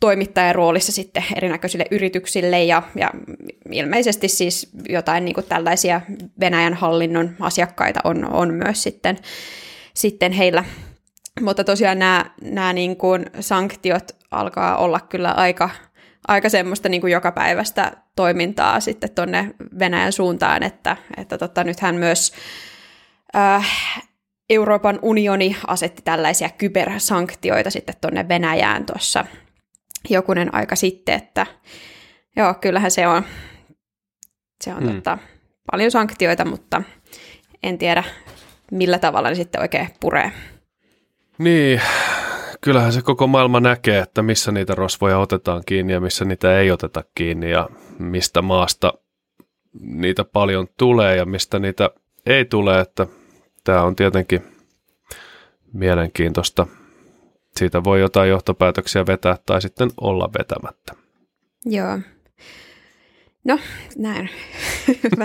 toimittajan roolissa sitten erinäköisille yrityksille ja, ja ilmeisesti siis jotain niin kuin tällaisia Venäjän hallinnon asiakkaita on, on myös sitten, sitten heillä. Mutta tosiaan nämä, nämä niin kuin sanktiot alkaa olla kyllä aika, aika semmoista niin kuin jokapäiväistä toimintaa sitten tuonne Venäjän suuntaan, että, että tota, nythän myös äh, Euroopan unioni asetti tällaisia kybersanktioita sitten tuonne Venäjään tuossa jokunen aika sitten, että joo, kyllähän se on, se on hmm. totta, paljon sanktioita, mutta en tiedä millä tavalla ne sitten oikein puree. Niin, kyllähän se koko maailma näkee, että missä niitä rosvoja otetaan kiinni ja missä niitä ei oteta kiinni ja mistä maasta niitä paljon tulee ja mistä niitä ei tule, että tämä on tietenkin mielenkiintoista. Siitä voi jotain johtopäätöksiä vetää tai sitten olla vetämättä. Joo. No, näin. hyvä,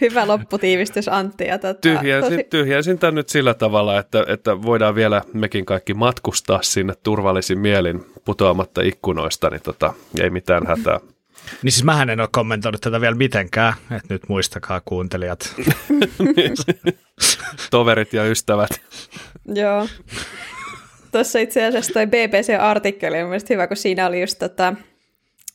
hyvä lopputiivistys Antti. Ja tota, tyhjensin, tosi... tyhjensin tämän nyt sillä tavalla, että, että voidaan vielä mekin kaikki matkustaa sinne turvallisin mielin putoamatta ikkunoista, niin tota, ei mitään hätää. Niin siis mähän en ole kommentoinut tätä vielä mitenkään, että nyt muistakaa kuuntelijat. Toverit ja ystävät. Joo. tuossa itse asiassa toi BBC-artikkeli on mielestäni hyvä, kun siinä oli just tota,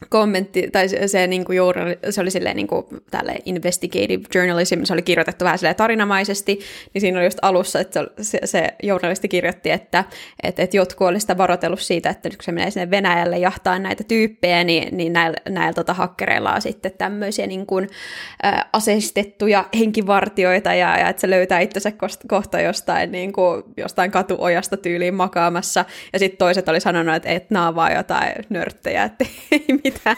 kommentti, tai se, se, niin kuin journal, se oli silleen niin kuin, tälle investigative journalism, se oli kirjoitettu vähän silleen tarinamaisesti, niin siinä oli just alussa, että se, se journalisti kirjoitti, että, että, että jotkut olisivat sitä varoitellut siitä, että kun se menee sinne Venäjälle jahtaa näitä tyyppejä, niin, niin näillä, näillä tota, hakkereilla on sitten tämmöisiä niin kuin, ä, aseistettuja henkivartioita, ja, ja että se löytää itsensä kohta jostain, niin kuin, jostain katuojasta tyyliin makaamassa, ja sitten toiset oli sanonut, että, että nämä on vaan jotain nörttejä, että ei mitään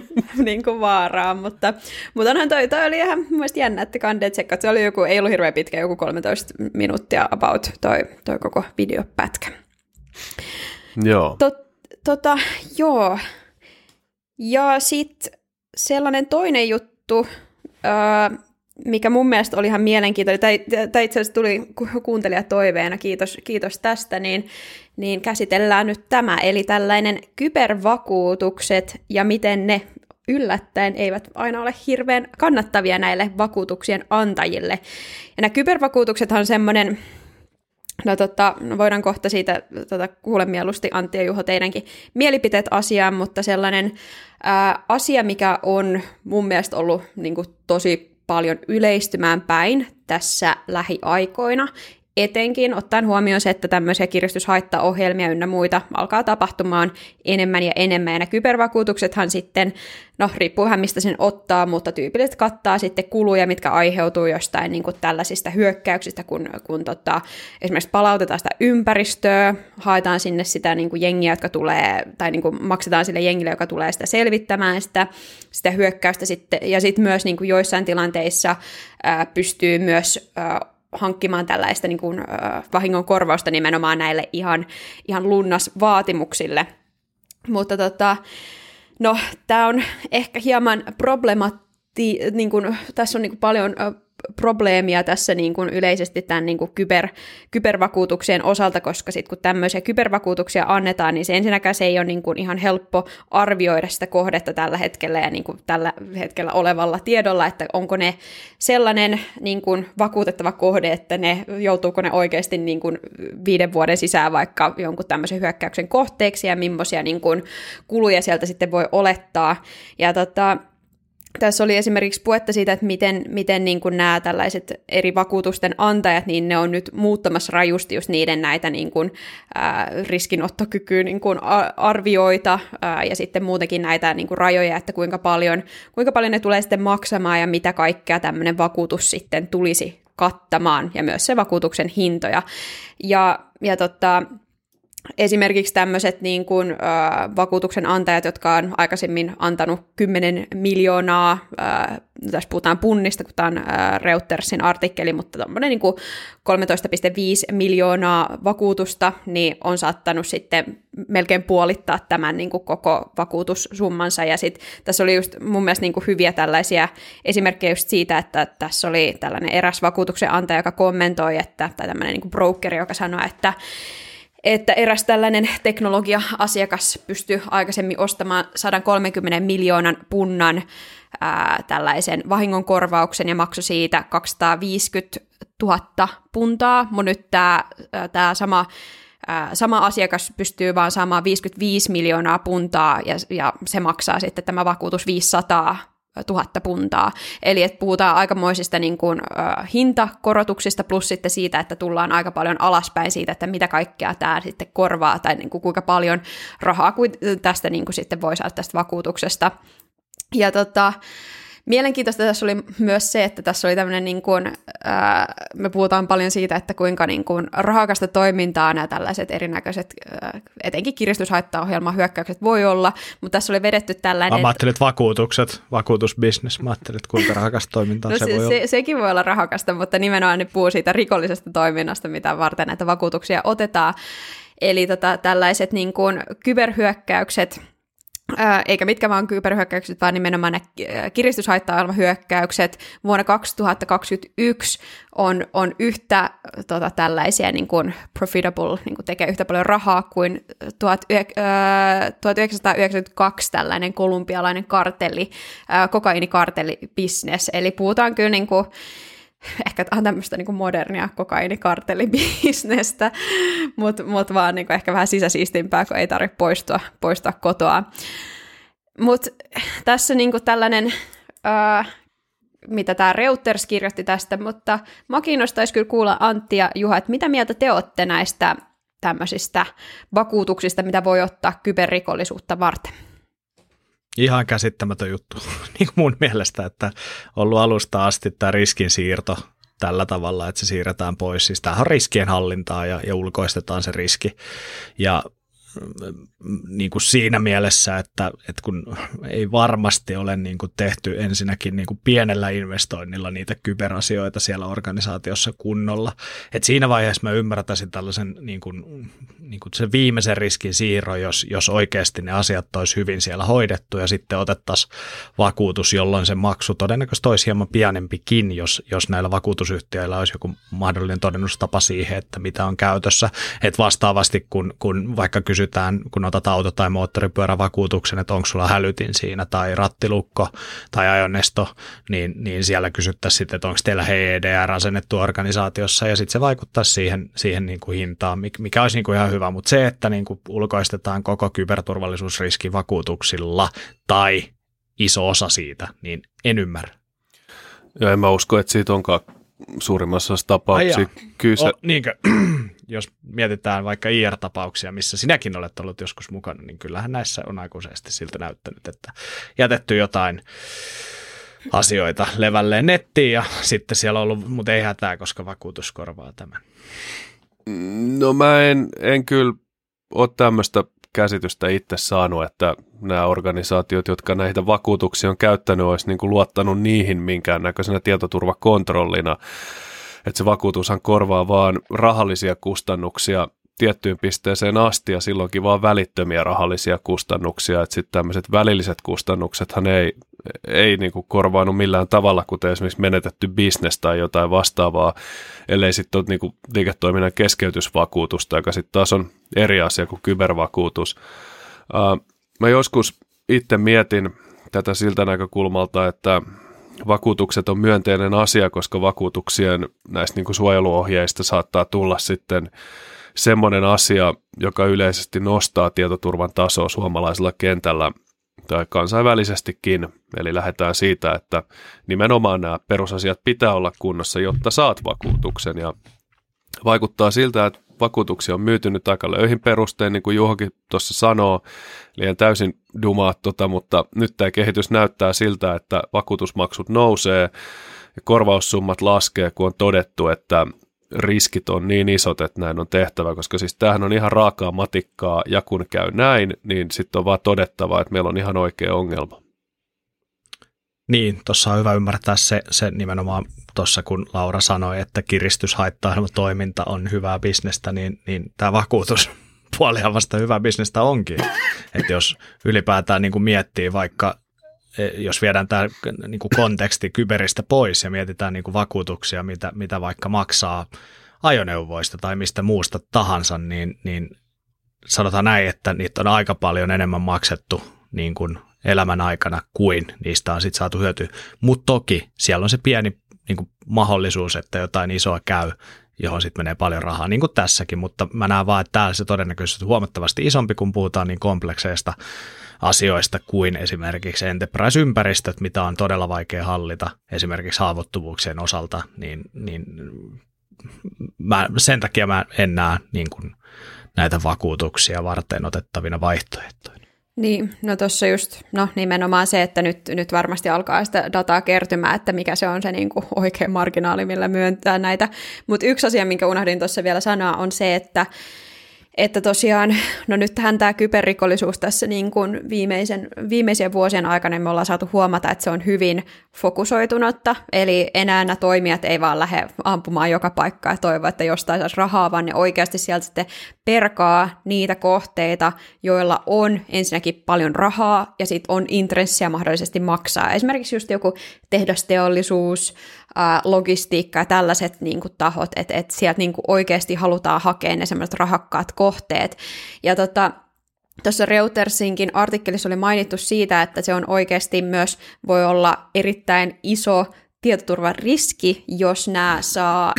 niin kuin vaaraa, mutta, mutta onhan toi, toi oli ihan mun jännä, että kande tsekka, se oli joku, ei ollut hirveän pitkä, joku 13 minuuttia about toi, toi koko videopätkä. Joo. Tot, tota, joo. Ja sitten sellainen toinen juttu, öö, mikä mun mielestä oli ihan mielenkiintoinen, tai, tai itse asiassa tuli kuuntelija toiveena, kiitos, kiitos tästä, niin, niin käsitellään nyt tämä, eli tällainen kybervakuutukset ja miten ne yllättäen eivät aina ole hirveän kannattavia näille vakuutuksien antajille. Ja nämä kybervakuutuksethan on semmoinen, No, tota, no voidaan kohta siitä tota, kuule mieluusti Antti ja Juho teidänkin mielipiteet asiaan, mutta sellainen ää, asia, mikä on mun mielestä ollut niin kuin, tosi paljon yleistymään päin tässä lähiaikoina, etenkin ottaen huomioon se, että tämmöisiä kiristyshaittaohjelmia ynnä muita alkaa tapahtumaan enemmän ja enemmän. Ja nämä kybervakuutuksethan sitten, no riippuuhan mistä sen ottaa, mutta tyypillisesti kattaa sitten kuluja, mitkä aiheutuu jostain niin kuin tällaisista hyökkäyksistä, kun, kun tota, esimerkiksi palautetaan sitä ympäristöä, haetaan sinne sitä niin kuin jengiä, jotka tulee, tai niin kuin maksetaan sille jengille, joka tulee sitä selvittämään sitä, sitä hyökkäystä sitten, ja sitten myös niin kuin joissain tilanteissa ää, pystyy myös ää, hankkimaan tällaista niin kuin, äh, vahingon korvausta nimenomaan näille ihan, ihan lunnas vaatimuksille. Mutta tota, no, tämä on ehkä hieman problematti, niin kuin, tässä on niin kuin paljon äh, probleemia tässä niin kuin yleisesti tämän niin kuin kyber, kybervakuutuksien osalta, koska sitten kun tämmöisiä kybervakuutuksia annetaan, niin se ensinnäkään se ei ole niin kuin ihan helppo arvioida sitä kohdetta tällä hetkellä ja niin kuin tällä hetkellä olevalla tiedolla, että onko ne sellainen niin kuin vakuutettava kohde, että ne joutuuko ne oikeasti niin kuin viiden vuoden sisään vaikka jonkun tämmöisen hyökkäyksen kohteeksi ja millaisia niin kuin kuluja sieltä sitten voi olettaa. Ja tota, tässä oli esimerkiksi puhetta siitä, että miten, miten niin kuin nämä tällaiset eri vakuutusten antajat, niin ne on nyt muuttamassa rajusti just niiden näitä niin kuin, ää, riskinottokykyä niin kuin arvioita ää, ja sitten muutenkin näitä niin kuin rajoja, että kuinka paljon, kuinka paljon ne tulee sitten maksamaan ja mitä kaikkea tämmöinen vakuutus sitten tulisi kattamaan ja myös se vakuutuksen hintoja. Ja, ja tota, esimerkiksi tämmöiset niin kuin, äh, vakuutuksen antajat, jotka on aikaisemmin antanut 10 miljoonaa, äh, tässä puhutaan punnista, kun tämä on äh, Reutersin artikkeli, mutta tämmöinen niin 13,5 miljoonaa vakuutusta, niin on saattanut sitten melkein puolittaa tämän niin kuin koko vakuutussummansa, ja sitten tässä oli just mun mielestä niin kuin hyviä tällaisia esimerkkejä just siitä, että tässä oli tällainen eräs vakuutuksen antaja, joka kommentoi, että, tai tämmöinen niin kuin brokeri, joka sanoi, että että eräs tällainen teknologia-asiakas pystyy aikaisemmin ostamaan 130 miljoonan punnan ää, tällaisen vahingonkorvauksen ja maksoi siitä 250 000 puntaa, mutta nyt tämä, tämä sama sama asiakas pystyy vaan saamaan 55 miljoonaa puntaa ja, ja se maksaa sitten tämä vakuutus 500 tuhatta puntaa. Eli että puhutaan aikamoisista niin kuin, äh, hintakorotuksista plus sitten siitä, että tullaan aika paljon alaspäin siitä, että mitä kaikkea tämä sitten korvaa tai niin kuin, kuinka paljon rahaa tästä niin kuin, sitten voi saada tästä vakuutuksesta. Ja tota, Mielenkiintoista tässä oli myös se, että tässä oli tämmöinen, niin kuin, ää, me puhutaan paljon siitä, että kuinka niin kuin, rahakasta toimintaa nämä tällaiset erinäköiset, ää, etenkin kiristyshaittaohjelman hyökkäykset voi olla, mutta tässä oli vedetty tällainen... Mä ajattelin, että vakuutukset, vakuutusbisnes, mä ajattelin, että kuinka rahakasta toimintaa no, se, se voi se, olla. Sekin voi olla rahakasta, mutta nimenomaan ne puhuu siitä rikollisesta toiminnasta, mitä varten näitä vakuutuksia otetaan. Eli tota, tällaiset niin kuin, kyberhyökkäykset, eikä mitkä vaan kyberhyökkäykset, vaan nimenomaan ne kiristyshaitta-hyökkäykset vuonna 2021 on, on yhtä tota, tällaisia niin kuin profitable, niin kuin tekee yhtä paljon rahaa kuin 1992 tällainen kolumbialainen kartelli, kokainikartellibisnes. Eli puhutaan kyllä niin kuin, ehkä on tämmöistä niin modernia kokainikartellibisnestä, mutta mut vaan niin ehkä vähän sisäsiistimpää, kun ei tarvitse poistua, poistua kotoa. Mutta tässä niin tällainen, ää, mitä tämä Reuters kirjoitti tästä, mutta mä kiinnostaisi kyllä kuulla Antti ja Juha, että mitä mieltä te olette näistä tämmöisistä vakuutuksista, mitä voi ottaa kyberrikollisuutta varten? Ihan käsittämätön juttu niin mun mielestä, että ollut alusta asti tämä riskinsiirto tällä tavalla, että se siirretään pois. Siis tämähän on riskien hallintaa ja, ja ulkoistetaan se riski. Ja niin kuin siinä mielessä, että, että kun ei varmasti ole niin kuin tehty ensinnäkin niin kuin pienellä investoinnilla niitä kyberasioita siellä organisaatiossa kunnolla. Et siinä vaiheessa mä ymmärtäisin tällaisen niin kuin, niin kuin sen viimeisen riskin siirro, jos, jos oikeasti ne asiat olisi hyvin siellä hoidettu ja sitten otettaisiin vakuutus, jolloin se maksu todennäköisesti olisi hieman pienempikin, jos, jos näillä vakuutusyhtiöillä olisi joku mahdollinen todennustapa siihen, että mitä on käytössä. Et vastaavasti kun, kun vaikka kysy kysytään, kun otat auto- tai moottoripyörävakuutuksen, että onko sulla hälytin siinä tai rattilukko tai ajonesto, niin, niin siellä kysyttäisiin sitten, että onko teillä HEDR asennettu organisaatiossa ja sitten se vaikuttaa siihen, siihen niin kuin hintaan, mikä olisi niin kuin ihan hyvä, mutta se, että niin kuin ulkoistetaan koko kyberturvallisuusriski vakuutuksilla tai iso osa siitä, niin en ymmärrä. Ja en mä usko, että siitä onkaan suurimmassa tapauksessa kyse. O, niinkö? Jos mietitään vaikka IR-tapauksia, missä sinäkin olet ollut joskus mukana, niin kyllähän näissä on aikuisesti siltä näyttänyt, että jätetty jotain asioita levälleen nettiin ja sitten siellä on ollut, mutta ei hätää, koska vakuutus korvaa tämän. No mä en, en kyllä ole tämmöistä käsitystä itse saanut, että nämä organisaatiot, jotka näitä vakuutuksia on käyttänyt, olisi niin kuin luottanut niihin minkäännäköisenä tietoturvakontrollina että se vakuutushan korvaa vaan rahallisia kustannuksia tiettyyn pisteeseen asti ja silloinkin vaan välittömiä rahallisia kustannuksia, että sitten tämmöiset välilliset kustannuksethan ei, ei niinku korvaannu millään tavalla, kuten esimerkiksi menetetty bisnes tai jotain vastaavaa, ellei sitten ole niinku liiketoiminnan keskeytysvakuutusta, joka sitten taas on eri asia kuin kybervakuutus. Uh, mä joskus itse mietin tätä siltä näkökulmalta, että vakuutukset on myönteinen asia, koska vakuutuksien näistä niin kuin suojeluohjeista saattaa tulla sitten semmoinen asia, joka yleisesti nostaa tietoturvan tasoa suomalaisella kentällä tai kansainvälisestikin. Eli lähdetään siitä, että nimenomaan nämä perusasiat pitää olla kunnossa, jotta saat vakuutuksen. Ja vaikuttaa siltä, että vakuutuksia on myyty nyt aika löyhin perustein, niin kuin Juhokin tuossa sanoo, liian täysin dumaa tota, mutta nyt tämä kehitys näyttää siltä, että vakuutusmaksut nousee ja korvaussummat laskee, kun on todettu, että riskit on niin isot, että näin on tehtävä, koska siis tämähän on ihan raakaa matikkaa, ja kun käy näin, niin sitten on vaan todettava, että meillä on ihan oikea ongelma. Niin, tuossa on hyvä ymmärtää se, se nimenomaan tuossa, kun Laura sanoi, että kiristyshaittailma toiminta on hyvää bisnestä, niin, niin tämä vakuutus puolihan vasta hyvää bisnestä onkin. Että jos ylipäätään niin kuin miettii vaikka, e, jos viedään tämä niin kuin konteksti kyberistä pois ja mietitään niin kuin vakuutuksia, mitä, mitä vaikka maksaa ajoneuvoista tai mistä muusta tahansa, niin, niin sanotaan näin, että niitä on aika paljon enemmän maksettu niin kuin elämän aikana kuin niistä on sitten saatu hyötyä. Mutta toki siellä on se pieni niin kuin mahdollisuus, että jotain isoa käy, johon sitten menee paljon rahaa, niin kuin tässäkin, mutta mä näen vaan, että täällä se todennäköisesti huomattavasti isompi, kun puhutaan niin komplekseista asioista kuin esimerkiksi enterprise-ympäristöt, mitä on todella vaikea hallita esimerkiksi haavoittuvuuksien osalta, niin, niin mä, sen takia mä en näe niin kuin näitä vakuutuksia varten otettavina vaihtoehtoina. Niin, no tuossa just, no nimenomaan se, että nyt, nyt varmasti alkaa sitä dataa kertymään, että mikä se on se niin kuin oikea marginaali, millä myöntää näitä. Mutta yksi asia, minkä unohdin tuossa vielä sanoa, on se, että että tosiaan, no nythän tämä kyberrikollisuus tässä niin kuin viimeisen, viimeisen vuosien aikana me ollaan saatu huomata, että se on hyvin fokusoitunutta, eli enää nämä toimijat ei vaan lähde ampumaan joka paikkaa ja toivoa, että jostain saisi rahaa, vaan ne oikeasti sieltä sitten perkaa niitä kohteita, joilla on ensinnäkin paljon rahaa ja sitten on intressiä mahdollisesti maksaa. Esimerkiksi just joku tehdasteollisuus, logistiikka ja tällaiset niin kuin, tahot, että et sieltä niin kuin, oikeasti halutaan hakea ne semmoiset rahakkaat kohteet. Ja tota, Tuossa Reutersinkin artikkelissa oli mainittu siitä, että se on oikeasti myös, voi olla erittäin iso tietoturvan riski, jos nämä saa,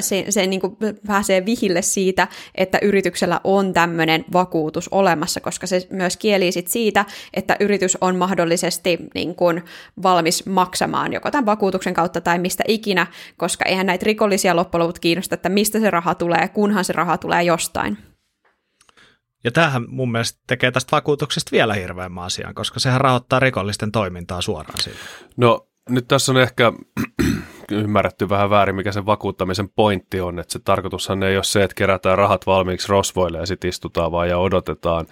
se, se niin kuin pääsee vihille siitä, että yrityksellä on tämmöinen vakuutus olemassa, koska se myös kieli sit siitä, että yritys on mahdollisesti niin kuin valmis maksamaan joko tämän vakuutuksen kautta tai mistä ikinä, koska eihän näitä rikollisia loppujen kiinnosta, että mistä se raha tulee, kunhan se raha tulee jostain. Ja tämähän mun mielestä tekee tästä vakuutuksesta vielä hirveämmän asian, koska sehän rahoittaa rikollisten toimintaa suoraan siitä. No nyt tässä on ehkä ymmärretty vähän väärin, mikä sen vakuuttamisen pointti on, että se tarkoitushan ei ole se, että kerätään rahat valmiiksi rosvoille ja sitten istutaan vaan ja odotetaan.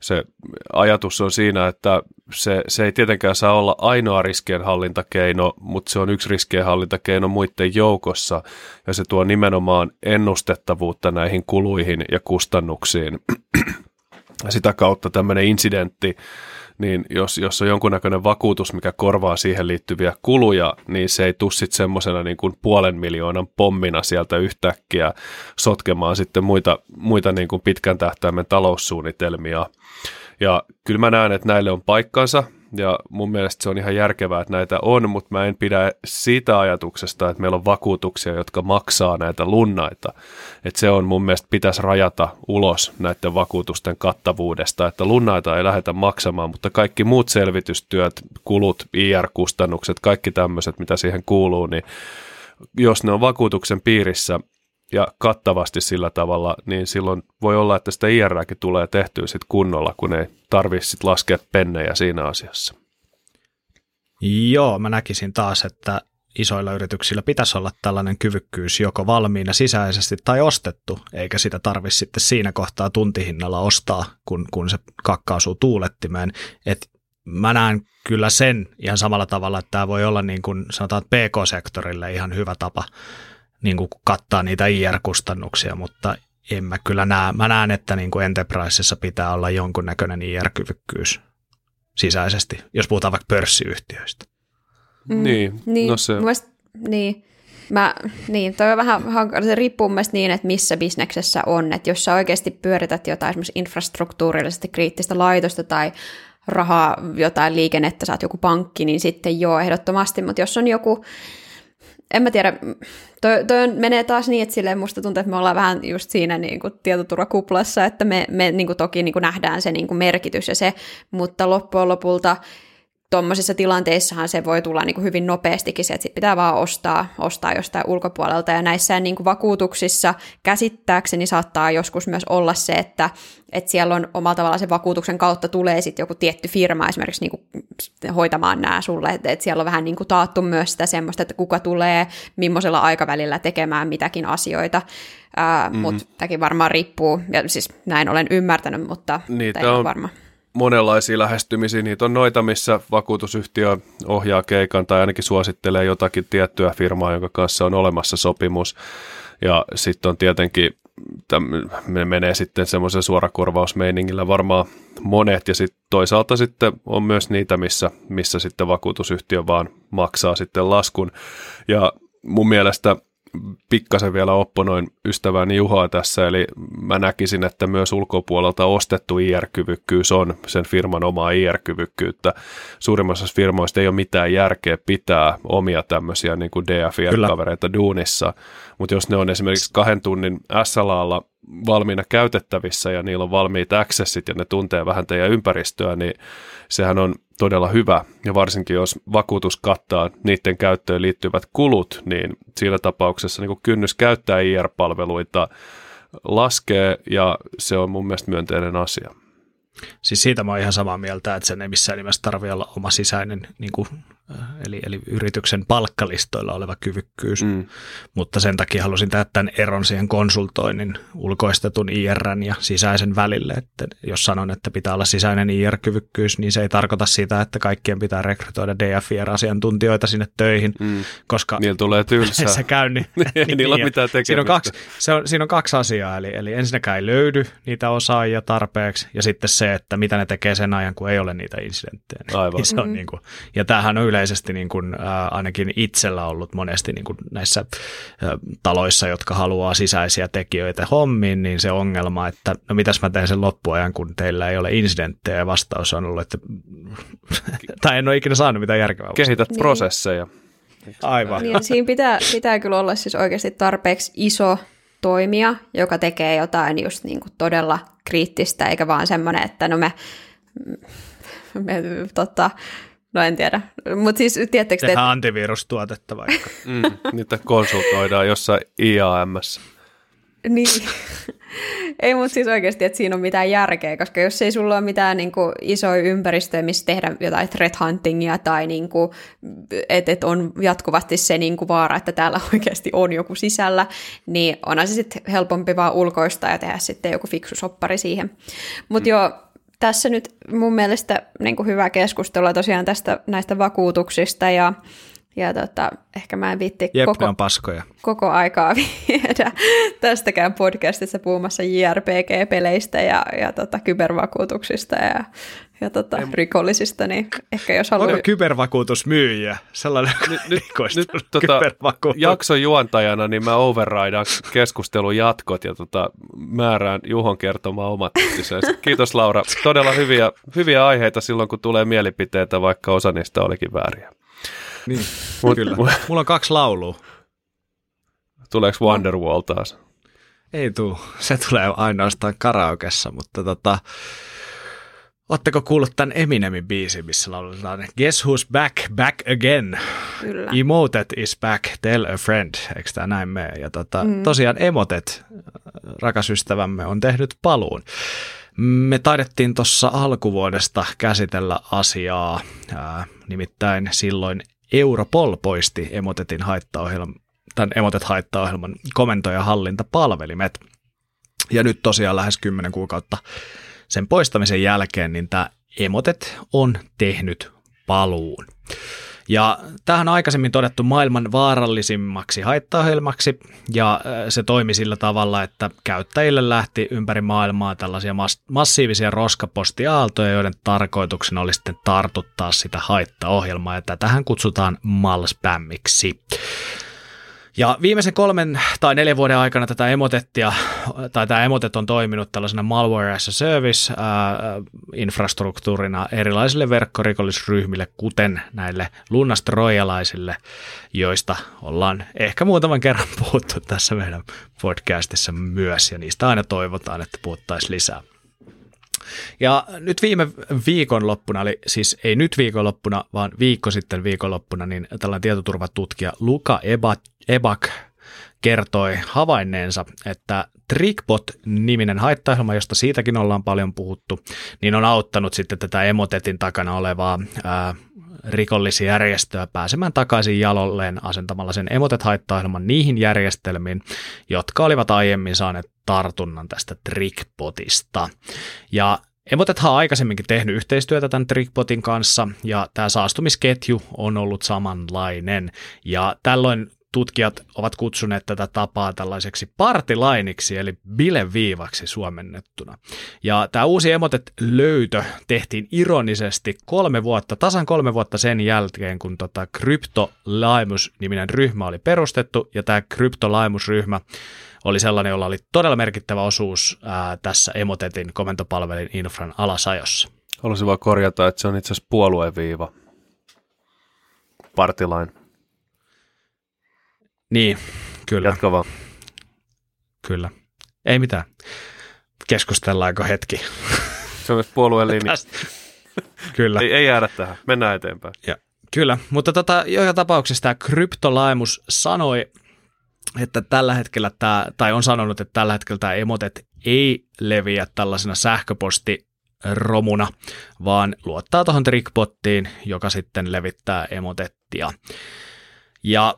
Se ajatus on siinä, että se, se ei tietenkään saa olla ainoa riskienhallintakeino, mutta se on yksi riskienhallintakeino muiden joukossa ja se tuo nimenomaan ennustettavuutta näihin kuluihin ja kustannuksiin. Sitä kautta tämmöinen incidentti niin jos, jos on jonkunnäköinen vakuutus, mikä korvaa siihen liittyviä kuluja, niin se ei tule sitten semmoisena niin kuin puolen miljoonan pommina sieltä yhtäkkiä sotkemaan sitten muita, muita niin kuin pitkän tähtäimen taloussuunnitelmia. Ja kyllä mä näen, että näille on paikkansa, ja mun mielestä se on ihan järkevää, että näitä on, mutta mä en pidä siitä ajatuksesta, että meillä on vakuutuksia, jotka maksaa näitä lunnaita. Että se on mun mielestä pitäisi rajata ulos näiden vakuutusten kattavuudesta, että lunnaita ei lähdetä maksamaan, mutta kaikki muut selvitystyöt, kulut, IR-kustannukset, kaikki tämmöiset, mitä siihen kuuluu, niin jos ne on vakuutuksen piirissä, ja kattavasti sillä tavalla, niin silloin voi olla, että sitä IRääkin tulee tehtyä sit kunnolla, kun ei tarvitse sit laskea pennejä siinä asiassa. Joo, mä näkisin taas, että isoilla yrityksillä pitäisi olla tällainen kyvykkyys joko valmiina sisäisesti tai ostettu, eikä sitä tarvitse sitten siinä kohtaa tuntihinnalla ostaa, kun, kun se kakka asuu tuulettimeen. Et mä näen kyllä sen ihan samalla tavalla, että tämä voi olla niin kuin sanotaan PK-sektorille ihan hyvä tapa niin kuin kattaa niitä IR-kustannuksia, mutta en mä kyllä näe. Mä näen, että niin kuin Enterprisessa pitää olla jonkunnäköinen IR-kyvykkyys sisäisesti, jos puhutaan vaikka pörssiyhtiöistä. Mm, niin, niin, no se... Mielestä, niin, Mä, niin, toi on vähän hankala. Se riippuu myös niin, että missä bisneksessä on. Että jos sä oikeasti pyörität jotain esimerkiksi infrastruktuurillisesti kriittistä laitosta tai rahaa, jotain liikennettä, saat joku pankki, niin sitten joo, ehdottomasti. Mutta jos on joku en mä tiedä, toi, toi on, menee taas niin, että silleen musta tuntuu, että me ollaan vähän just siinä niin kuin tietoturvakuplassa, että me, me niin kuin toki niin kuin nähdään se niin kuin merkitys ja se, mutta loppujen lopulta tuommoisissa tilanteissahan se voi tulla niin kuin hyvin nopeastikin se, että sit pitää vaan ostaa, ostaa jostain ulkopuolelta. Ja näissä niin kuin vakuutuksissa käsittääkseni saattaa joskus myös olla se, että, että siellä on omalla tavallaan se vakuutuksen kautta tulee sitten joku tietty firma esimerkiksi niin kuin hoitamaan nämä sulle. Että, että siellä on vähän niin kuin taattu myös sitä semmoista, että kuka tulee millaisella aikavälillä tekemään mitäkin asioita. mm-hmm. Mutta tämäkin varmaan riippuu, ja siis näin olen ymmärtänyt, mutta Niitä on varma monenlaisia lähestymisiä. Niitä on noita, missä vakuutusyhtiö ohjaa keikan tai ainakin suosittelee jotakin tiettyä firmaa, jonka kanssa on olemassa sopimus. Ja sitten on tietenkin, me menee sitten semmoisen suorakorvausmeiningillä varmaan monet, ja sitten toisaalta sitten on myös niitä, missä, missä sitten vakuutusyhtiö vaan maksaa sitten laskun. Ja mun mielestä pikkasen vielä opponoin ystäväni Juhaa tässä, eli mä näkisin, että myös ulkopuolelta ostettu IR-kyvykkyys on sen firman omaa IR-kyvykkyyttä. Suurimmassa firmoista ei ole mitään järkeä pitää omia tämmöisiä niin kuin DFIR-kavereita duunissa, mutta jos ne on esimerkiksi kahden tunnin SLAlla valmiina käytettävissä ja niillä on valmiit accessit ja ne tuntee vähän teidän ympäristöä, niin sehän on todella hyvä. Ja varsinkin jos vakuutus kattaa niiden käyttöön liittyvät kulut, niin siinä tapauksessa niin kynnys käyttää IR-palveluita laskee ja se on mun mielestä myönteinen asia. Siis siitä mä oon ihan samaa mieltä, että sen ei missään nimessä tarvitse olla oma sisäinen niin kuin eli, eli yrityksen palkkalistoilla oleva kyvykkyys, mm. mutta sen takia halusin tehdä tämän eron siihen konsultoinnin ulkoistetun IRn ja sisäisen välille, että jos sanon, että pitää olla sisäinen IR-kyvykkyys, niin se ei tarkoita sitä, että kaikkien pitää rekrytoida DFIR-asiantuntijoita sinne töihin, mm. koska Niillä tulee tylsää. se käy, niin, ei niin, niillä ole mitään tekemistä. Siinä on, kaksi, se on, siinä on kaksi asiaa, eli, eli ensinnäkään ei löydy niitä osaajia tarpeeksi, ja sitten se, että mitä ne tekee sen ajan, kun ei ole niitä incidenttejä. Niin Aivan. Se on mm-hmm. niin kuin, ja tämähän on yle yleisesti niin kuin, ää, ainakin itsellä ollut monesti niin kuin näissä ää, taloissa, jotka haluaa sisäisiä tekijöitä hommiin, niin se ongelma, että no mitäs mä teen sen loppuajan, kun teillä ei ole incidenttejä ja vastaus on ollut, että tai en ole ikinä saanut mitään järkevää. Kehität niin. prosesseja. Aivan. Niin, siinä pitää, pitää kyllä olla siis oikeasti tarpeeksi iso toimija, joka tekee jotain just niin kuin todella kriittistä, eikä vaan semmoinen, että no me, me tota, no en tiedä, mutta siis tiedättekö te, että... antivirustuotetta vaikka. mm, niitä konsultoidaan jossain IAMssä. Niin. ei, mutta siis oikeasti, että siinä on mitään järkeä, koska jos ei sulla ole mitään niin kuin, isoja ympäristöjä, missä tehdä jotain threat huntingia tai niin kuin, että et on jatkuvasti se niin kuin, vaara, että täällä oikeasti on joku sisällä, niin onhan se sitten helpompi vaan ulkoista ja tehdä sitten joku fiksu soppari siihen. Mutta mm. joo, tässä nyt mun mielestä niin kuin hyvä keskustella tosiaan tästä näistä vakuutuksista ja ja tota, ehkä mä en viitti Jep, koko, on paskoja. koko aikaa viedä tästäkään podcastissa puhumassa JRPG-peleistä ja, ja tota, kybervakuutuksista ja, ja tota, rikollisista, niin ehkä jos haluaa... Onko kybervakuutusmyyjä? Sellainen nyt, nyt, nyt tota, jakson juontajana, niin mä overridaan keskustelun jatkot ja tota, määrään Juhon kertomaan omat Kiitos Laura. Todella hyviä, hyviä aiheita silloin, kun tulee mielipiteitä, vaikka osa niistä olikin vääriä. Niin, Mut, kyllä. Mulla on kaksi laulua. Tuleeko Wonderwall taas? Ei tuu. Se tulee ainoastaan karaokessa, mutta tota, Oletteko kuullut tämän Eminemin biisin, missä lauletaan Guess who's back, back again. Kyllä. Emotet is back, tell a friend. Eikö tämä näin mene? Ja tota, mm. tosiaan Emotet, rakas ystävämme, on tehnyt paluun. Me taidettiin tuossa alkuvuodesta käsitellä asiaa, ää, nimittäin silloin Europol poisti Emotetin haittaohjelman, tämän Emotet haittaohjelman komento- ja hallintapalvelimet. Ja nyt tosiaan lähes 10 kuukautta sen poistamisen jälkeen, niin tämä Emotet on tehnyt paluun. Ja tähän on aikaisemmin todettu maailman vaarallisimmaksi haittaohjelmaksi, ja se toimi sillä tavalla, että käyttäjille lähti ympäri maailmaa tällaisia massiivisia roskapostiaaltoja, joiden tarkoituksena oli sitten tartuttaa sitä haittaohjelmaa, ja tätähän kutsutaan malspämmiksi. Ja viimeisen kolmen tai neljän vuoden aikana tätä emotettia, tai tämä emotet on toiminut tällaisena malware as a service ää, infrastruktuurina erilaisille verkkorikollisryhmille, kuten näille lunnastrojalaisille, joista ollaan ehkä muutaman kerran puhuttu tässä meidän podcastissa myös, ja niistä aina toivotaan, että puhuttaisiin lisää. Ja nyt viime viikonloppuna, eli siis ei nyt viikonloppuna, vaan viikko sitten viikonloppuna, niin tällainen tietoturvatutkija Luka Ebak kertoi havainneensa, että Trickbot-niminen haittaohjelma, josta siitäkin ollaan paljon puhuttu, niin on auttanut sitten tätä Emotetin takana olevaa ää, rikollisjärjestöä pääsemään takaisin jalolleen asentamalla sen Emotet-haittaohjelman niihin järjestelmiin, jotka olivat aiemmin saaneet tartunnan tästä Trickbotista. Ja Emotethan on aikaisemminkin tehnyt yhteistyötä tämän Trickbotin kanssa, ja tämä saastumisketju on ollut samanlainen. Ja tällöin tutkijat ovat kutsuneet tätä tapaa tällaiseksi partilainiksi, eli bileviivaksi suomennettuna. Ja tämä uusi Emotet-löytö tehtiin ironisesti kolme vuotta, tasan kolme vuotta sen jälkeen, kun tota Cryptolaimus-niminen ryhmä oli perustettu, ja tämä Cryptolaimus-ryhmä oli sellainen, jolla oli todella merkittävä osuus ää, tässä Emotetin komentopalvelin infran alasajossa. Haluaisin vaan korjata, että se on itse asiassa puolueviiva. Partilain. Niin, kyllä. Jatka vaan. Kyllä. Ei mitään. Keskustellaanko hetki? Se on myös puolueen linja. kyllä. Ei, ei jäädä tähän. Mennään eteenpäin. Ja, kyllä, mutta tota, joka tapauksessa tämä kryptolaimus sanoi, että tällä hetkellä tämä, tai on sanonut, että tällä hetkellä tämä emotet ei leviä tällaisena sähköposti romuna, vaan luottaa tuohon trickbottiin, joka sitten levittää emotettia. Ja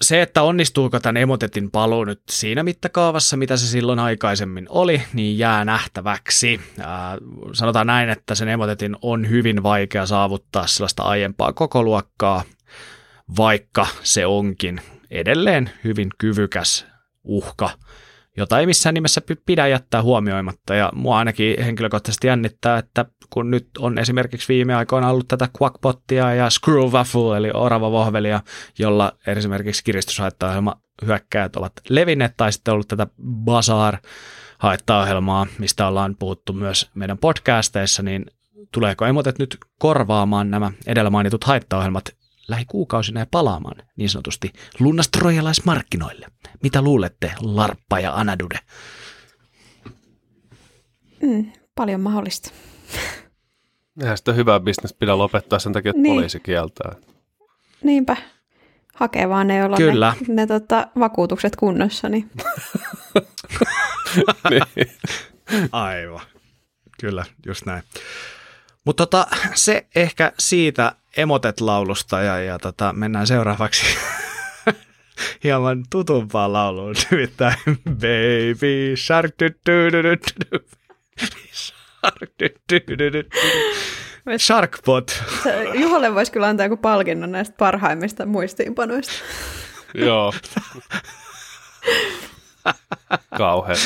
se, että onnistuuko tämän emotetin paluu nyt siinä mittakaavassa, mitä se silloin aikaisemmin oli, niin jää nähtäväksi. Ää, sanotaan näin, että sen emotetin on hyvin vaikea saavuttaa sellaista aiempaa koko luokkaa, vaikka se onkin edelleen hyvin kyvykäs uhka jota ei missään nimessä pidä jättää huomioimatta. Ja mua ainakin henkilökohtaisesti jännittää, että kun nyt on esimerkiksi viime aikoina ollut tätä Quackbottia ja Screwwaffle, eli orava vohvelia, jolla esimerkiksi kiristyshaittaohjelma hyökkäät ovat levinneet, tai sitten ollut tätä Bazaar haittaohjelmaa, mistä ollaan puhuttu myös meidän podcasteissa, niin tuleeko emotet nyt korvaamaan nämä edellä mainitut haittaohjelmat lähikuukausina ja palaamaan niin sanotusti lunnastrojalaismarkkinoille. Mitä luulette, Larppa ja Anadude? Mm, paljon mahdollista. Eihän sitä hyvää bisnes pidä lopettaa sen takia, että niin. poliisi kieltää. Niinpä. Hakee vaan ne, joilla Kyllä. ne, ne tota, vakuutukset kunnossa. Niin. niin. Aivan. Kyllä, just näin. Mutta tota, se ehkä siitä Emotet-laulusta ja, ja tota, mennään seuraavaksi hieman tutumpaan lauluun, nimittäin Baby Shark. Sharkbot. Juholle voisi kyllä antaa joku palkinnon näistä parhaimmista muistiinpanoista. Joo. Kauhean.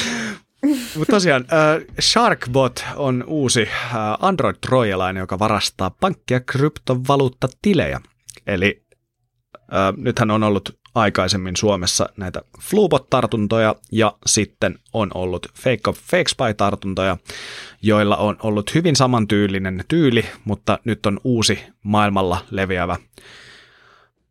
Mutta tosiaan, äh, Sharkbot on uusi äh, Android-trojalainen, joka varastaa pankki- ja kryptovaluuttatilejä. Eli äh, nythän on ollut aikaisemmin Suomessa näitä Flubot-tartuntoja ja sitten on ollut Fake of Fake Spy-tartuntoja, joilla on ollut hyvin samantyylinen tyyli, mutta nyt on uusi maailmalla leviävä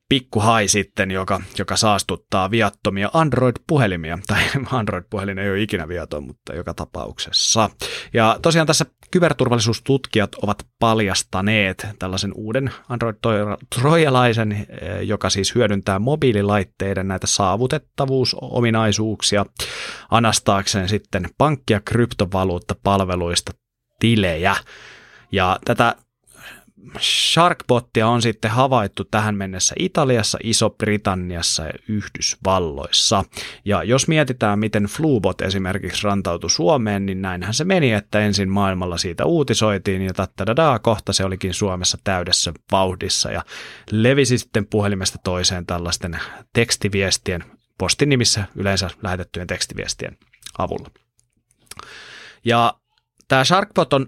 pikkuhai sitten, joka, joka saastuttaa viattomia Android-puhelimia. Tai Android-puhelin ei ole ikinä viaton, mutta joka tapauksessa. Ja tosiaan tässä kyberturvallisuustutkijat ovat paljastaneet tällaisen uuden Android-trojalaisen, eh, joka siis hyödyntää mobiililaitteiden näitä saavutettavuusominaisuuksia anastaakseen sitten pankki- ja kryptovaluuttapalveluista tilejä. Ja tätä Sharkbottia on sitten havaittu tähän mennessä Italiassa, Iso-Britanniassa ja Yhdysvalloissa. Ja jos mietitään, miten Flubot esimerkiksi rantautui Suomeen, niin näinhän se meni, että ensin maailmalla siitä uutisoitiin ja tattadadaa, kohta se olikin Suomessa täydessä vauhdissa ja levisi sitten puhelimesta toiseen tällaisten tekstiviestien, postin nimissä yleensä lähetettyjen tekstiviestien avulla. Ja tämä Sharkbot on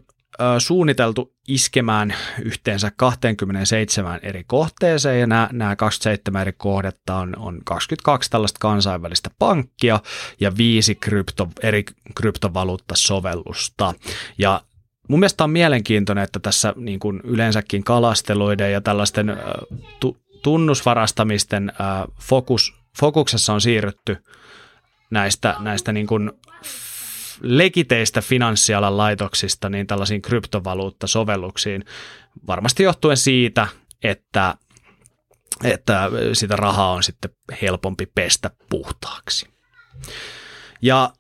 suunniteltu iskemään yhteensä 27 eri kohteeseen, ja nämä, nämä 27 eri kohdetta on, on 22 tällaista kansainvälistä pankkia ja viisi krypto, eri kryptovaluuttasovellusta. Ja mun mielestä on mielenkiintoinen, että tässä niin kuin yleensäkin kalasteluiden ja tällaisten tu, tunnusvarastamisten fokus, fokuksessa on siirrytty näistä, näistä niin kuin legiteistä finanssialan laitoksista niin tällaisiin kryptovaluuttasovelluksiin, varmasti johtuen siitä, että, että sitä rahaa on sitten helpompi pestä puhtaaksi. Ja,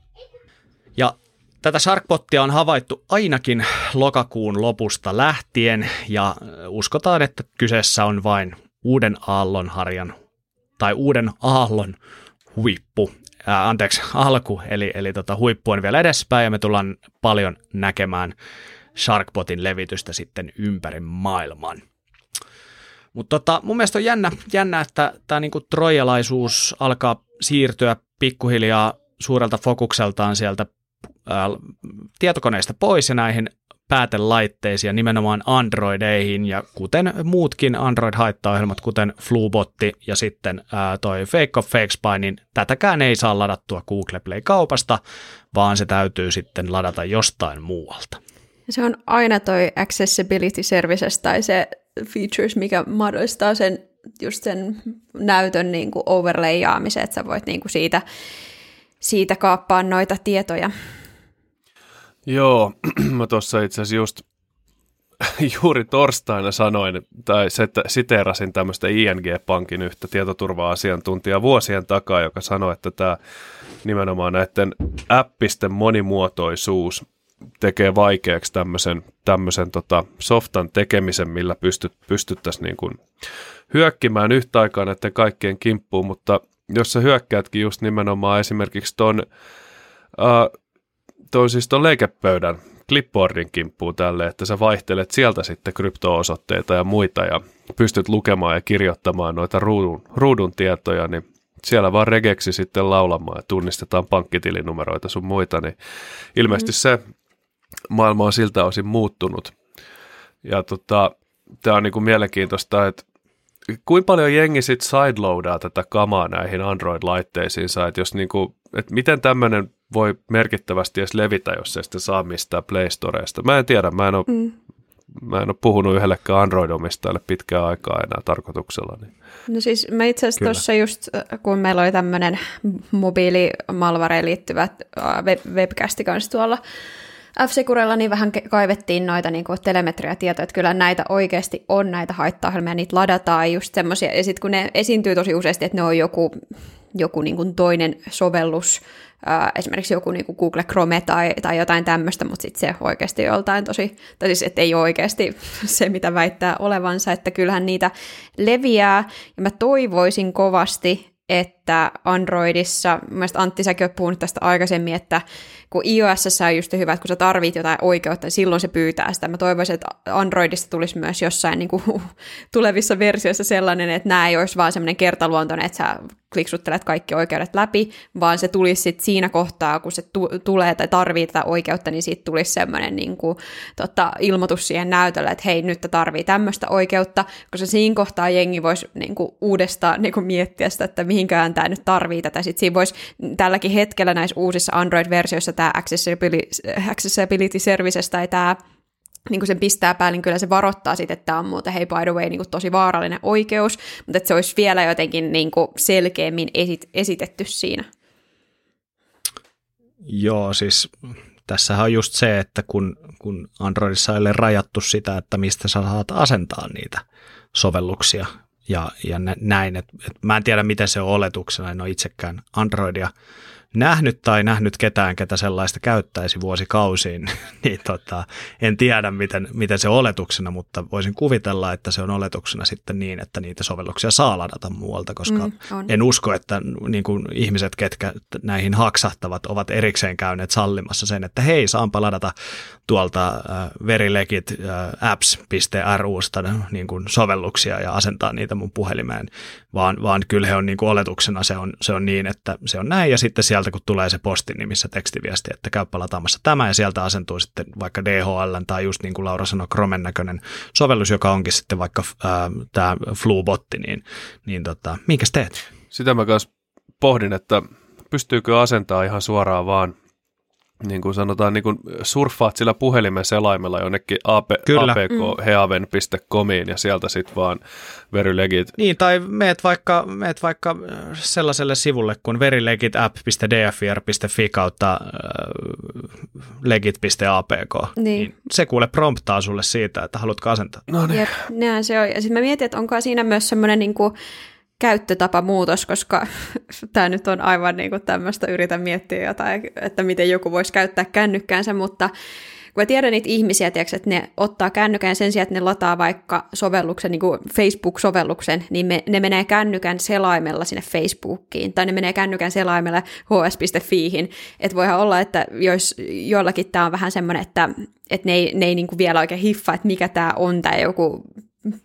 ja tätä Sharkbottia on havaittu ainakin lokakuun lopusta lähtien ja uskotaan, että kyseessä on vain uuden aallonharjan tai uuden aallon huippu, ää, anteeksi, alku, eli, eli tota, huippu on vielä edespäin ja me tullaan paljon näkemään Sharkbotin levitystä sitten ympäri maailman. Mutta tota, mun mielestä on jännä, jännä että tämä niinku trojalaisuus alkaa siirtyä pikkuhiljaa suurelta fokukseltaan sieltä ää, tietokoneista pois ja näihin päätelaitteisiin ja nimenomaan Androideihin ja kuten muutkin Android-haittaohjelmat, kuten Flubotti ja sitten ää, toi Fake of Fake Spy, niin tätäkään ei saa ladattua Google Play-kaupasta, vaan se täytyy sitten ladata jostain muualta. Se on aina toi Accessibility Services tai se features, mikä mahdollistaa sen just sen näytön niin kuin overlayaamisen, että sä voit niin kuin siitä, siitä kaappaa noita tietoja. Joo, mä tuossa itse asiassa just juuri torstaina sanoin, tai siteerasin tämmöistä ING-pankin yhtä tietoturva-asiantuntijaa vuosien takaa, joka sanoi, että tämä nimenomaan näiden appisten monimuotoisuus tekee vaikeaksi tämmöisen, tämmöisen tota softan tekemisen, millä pystyt, pystyttäisiin niin kuin hyökkimään yhtä aikaa näiden kaikkien kimppuun, mutta jos sä hyökkäätkin just nimenomaan esimerkiksi ton uh, toi siis ton leikepöydän clipboardin kimppuun tälle, että sä vaihtelet sieltä sitten krypto-osoitteita ja muita ja pystyt lukemaan ja kirjoittamaan noita ruudun, ruudun tietoja, niin siellä vaan regeksi sitten laulamaan ja tunnistetaan pankkitilinumeroita sun muita, niin ilmeisesti mm. se maailma on siltä osin muuttunut. Ja tota, tämä on niinku mielenkiintoista, että kuinka paljon jengi sitten sideloadaa tätä kamaa näihin Android-laitteisiinsa, että jos niinku, että miten tämmöinen voi merkittävästi edes levitä, jos ei sitä saa mistään Play Storeista. Mä en tiedä, mä en ole, mm. mä en ole puhunut yhdellekään Android-omistajalle pitkään aikaa enää tarkoituksella. Niin. No siis mä itse asiassa tuossa just, kun meillä oli tämmöinen mobiilimalvareen liittyvä web- webcasti kanssa tuolla f niin vähän kaivettiin noita niin kuin telemetriatietoja, että kyllä näitä oikeasti on näitä haittaohjelmia, niitä ladataan just semmoisia, ja sitten kun ne esiintyy tosi useasti, että ne on joku, joku niin kuin toinen sovellus, äh, esimerkiksi joku niin kuin Google Chrome tai, tai jotain tämmöistä, mutta sitten se oikeasti joltain tosi, tai siis että ei ole oikeasti se, mitä väittää olevansa, että kyllähän niitä leviää, ja mä toivoisin kovasti, että Androidissa, mielestäni Antti säkin olet puhunut tästä aikaisemmin, että kun iOS on just hyvä, että kun sä tarvit jotain oikeutta, niin silloin se pyytää sitä. Mä toivoisin, että Androidista tulisi myös jossain niin kuin, tulevissa versioissa sellainen, että nämä ei olisi vaan semmoinen kertaluontoinen, että sä kliksuttelet kaikki oikeudet läpi, vaan se tulisi sit siinä kohtaa, kun se tu- tulee tai tarvii tätä oikeutta, niin siitä tulisi semmoinen niin kuin, tota, ilmoitus siihen näytölle, että hei, nyt tarvii tämmöistä oikeutta, koska siinä kohtaa jengi voisi niin kuin, uudestaan niin kuin miettiä sitä, että mihinkään tämä nyt tarvii tätä. Sitten siinä voisi tälläkin hetkellä näissä uusissa Android-versioissa tämä accessibility, accessibility services tai tämä niin kuin sen pistää päälle, niin kyllä se varoittaa sitten, että tämä on muuten, hei by the way, niin kuin tosi vaarallinen oikeus, mutta että se olisi vielä jotenkin niin kuin selkeämmin esit- esitetty siinä. Joo, siis tässähän on just se, että kun, kun Androidissa ei ole rajattu sitä, että mistä sä saat asentaa niitä sovelluksia ja, ja näin, että et mä en tiedä miten se on oletuksena, en ole itsekään Androidia nähnyt tai nähnyt ketään, ketä sellaista käyttäisi vuosikausiin, niin tota, en tiedä miten, miten se oletuksena, mutta voisin kuvitella, että se on oletuksena sitten niin, että niitä sovelluksia saa ladata muualta, koska mm, en usko, että niin kuin ihmiset, ketkä näihin haksahtavat, ovat erikseen käyneet sallimassa sen, että hei, saanpa ladata tuolta äh, verilegit äh, apps.rusta niin kuin sovelluksia ja asentaa niitä mun puhelimeen, vaan, vaan kyllä he on niin kuin oletuksena se on, se on niin, että se on näin. Ja sitten sieltä kun tulee se postin nimissä tekstiviesti, että käypä lataamassa tämä ja sieltä asentuu sitten vaikka DHL tai just niin kuin Laura sanoi, Chromen näköinen sovellus, joka onkin sitten vaikka tämä Flubotti, niin, niin tota, minkäs teet? Sitä mä kanssa pohdin, että pystyykö asentaa ihan suoraan vaan niin kuin sanotaan, niin kuin surffaat sillä puhelimen selaimella jonnekin ap, apkheaven.comiin ja sieltä sitten vaan verilegit. Niin, tai meet vaikka, meet vaikka äh, sellaiselle sivulle kuin verilegit.app.dfr.fi kautta äh, legit.apk. Niin. niin. Se kuule promptaa sulle siitä, että haluatko asentaa. No niin. Jep, näin se on. Ja sitten mä mietin, että onko siinä myös semmoinen niin kuin käyttötapamuutos, koska tämä nyt on aivan niin kuin tämmöistä, yritän miettiä jotain, että miten joku voisi käyttää kännykkäänsä, mutta kun mä tiedän niitä ihmisiä, tiiäks, että ne ottaa kännykän sen sijaan, että ne lataa vaikka sovelluksen, niin kuin Facebook-sovelluksen, niin me, ne menee kännykän selaimella sinne Facebookiin, tai ne menee kännykän selaimella hs.fiihin. Että voihan olla, että jos joillakin tämä on vähän semmoinen, että, että ne ei, ne ei niin kuin vielä oikein hiffa, että mikä tämä on, tai joku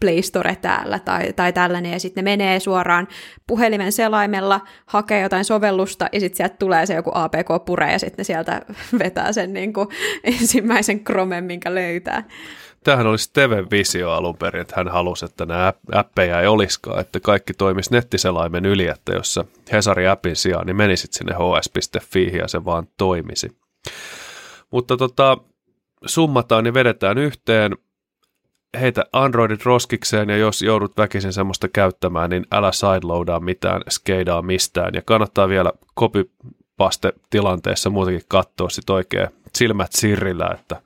Play Store täällä tai, tai tällainen, ja sitten ne menee suoraan puhelimen selaimella, hakee jotain sovellusta, ja sitten sieltä tulee se joku APK-pure, ja sitten sieltä vetää sen niin kuin ensimmäisen kromen, minkä löytää. Tämähän olisi Steven visio alun perin, että hän halusi, että nämä appeja ei olisikaan, että kaikki toimisi nettiselaimen yli, että jos sä Hesari-appin sijaan, niin menisit sinne hs.fi ja se vaan toimisi. Mutta tota, summataan ja vedetään yhteen heitä Androidit roskikseen ja jos joudut väkisin semmoista käyttämään, niin älä sideloadaa mitään, skeidaa mistään ja kannattaa vielä copypaste tilanteessa muutenkin katsoa sit oikein silmät sirrillä, että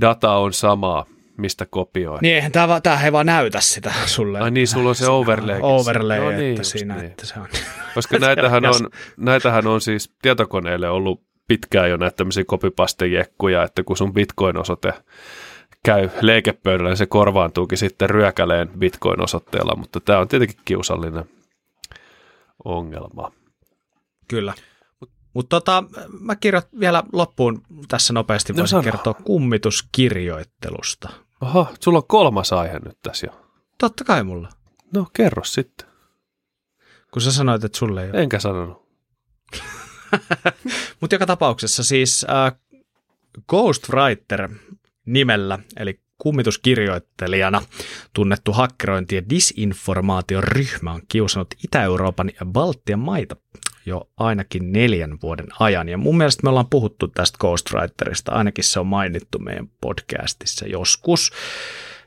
data on samaa, mistä kopioi. Niin, eihän tämä, tämä ei vaan näytä sitä sulle. Ai niin, sulla on se overlay. Overlay, no, niin, että siinä, niin. että se on. Koska näitähän on, näitähän on siis tietokoneelle ollut pitkään jo näitä tämmöisiä copypaste-jekkuja, että kun sun bitcoin-osoite käy leikepöydällä, niin se korvaantuukin sitten ryökäleen bitcoin-osoitteella, mutta tämä on tietenkin kiusallinen ongelma. Kyllä. Mutta tota, mä kirjoit vielä loppuun tässä nopeasti, no, voisin kertoa kummituskirjoittelusta. Oho, sulla on kolmas aihe nyt tässä jo. Totta kai mulla. No, kerro sitten. Kun sä sanoit, että sulle ei ole. Enkä sanonut. Mutta joka tapauksessa siis äh, Ghostwriter nimellä, eli kummituskirjoittelijana tunnettu hakkerointi- ja disinformaatioryhmä on kiusannut Itä-Euroopan ja Baltian maita jo ainakin neljän vuoden ajan. Ja mun mielestä me ollaan puhuttu tästä Ghostwriterista, ainakin se on mainittu meidän podcastissa joskus.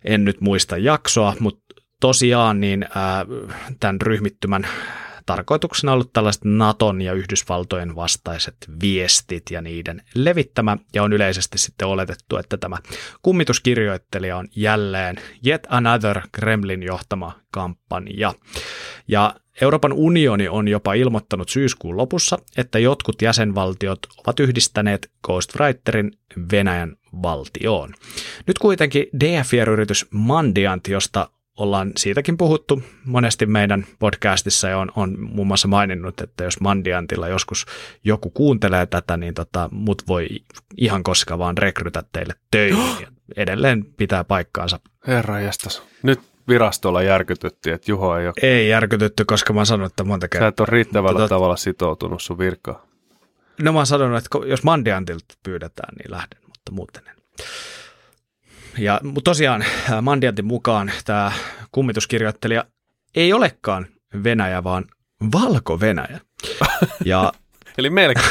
En nyt muista jaksoa, mutta tosiaan niin tämän ryhmittymän tarkoituksena ollut tällaiset Naton ja Yhdysvaltojen vastaiset viestit ja niiden levittämä, ja on yleisesti sitten oletettu, että tämä kummituskirjoittelija on jälleen Yet Another Kremlin johtama kampanja. Ja Euroopan unioni on jopa ilmoittanut syyskuun lopussa, että jotkut jäsenvaltiot ovat yhdistäneet Ghostwriterin Venäjän valtioon. Nyt kuitenkin DFR-yritys Mandiant, josta ollaan siitäkin puhuttu monesti meidän podcastissa ja on, on muun muassa maininnut, että jos Mandiantilla joskus joku kuuntelee tätä, niin tota, mut voi ihan koska vaan rekrytä teille töihin. Edelleen pitää paikkaansa. Herra jästäs. Nyt virastolla järkytyttiin, että Juho ei ole... Ei järkytytty, koska mä oon sanonut, että monta kertaa. Sä et ole riittävällä mutta, tavalla sitoutunut sun virkaan. No mä oon sanonut, että jos Mandiantilta pyydetään, niin lähden, mutta muuten en. Ja, mutta tosiaan Mandiantin mukaan tämä kummituskirjoittelija ei olekaan Venäjä, vaan Valko-Venäjä. Ja Eli melkein.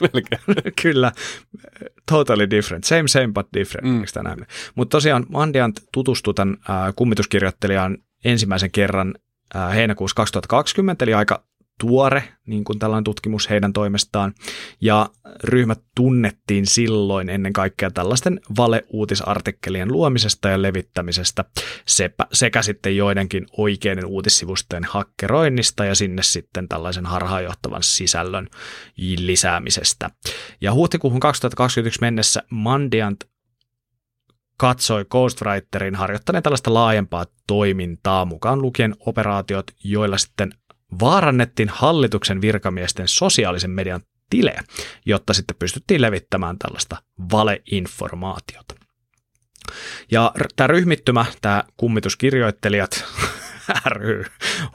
melkein. Kyllä, totally different. Same, same, but different. Mm. Mutta tosiaan Mandiant tutustui tämän äh, kummituskirjoittelijan ensimmäisen kerran äh, heinäkuussa 2020, eli aika tuore niin kuin tällainen tutkimus heidän toimestaan, ja ryhmät tunnettiin silloin ennen kaikkea tällaisten valeuutisartikkelien luomisesta ja levittämisestä sekä sitten joidenkin oikeiden uutissivustojen hakkeroinnista ja sinne sitten tällaisen harhaanjohtavan sisällön lisäämisestä. Ja huhtikuuhun 2021 mennessä Mandiant katsoi Ghostwriterin harjoittaneen tällaista laajempaa toimintaa, mukaan lukien operaatiot, joilla sitten vaarannettiin hallituksen virkamiesten sosiaalisen median tilejä, jotta sitten pystyttiin levittämään tällaista valeinformaatiota. Ja tämä ryhmittymä, tämä kummituskirjoittelijat ry,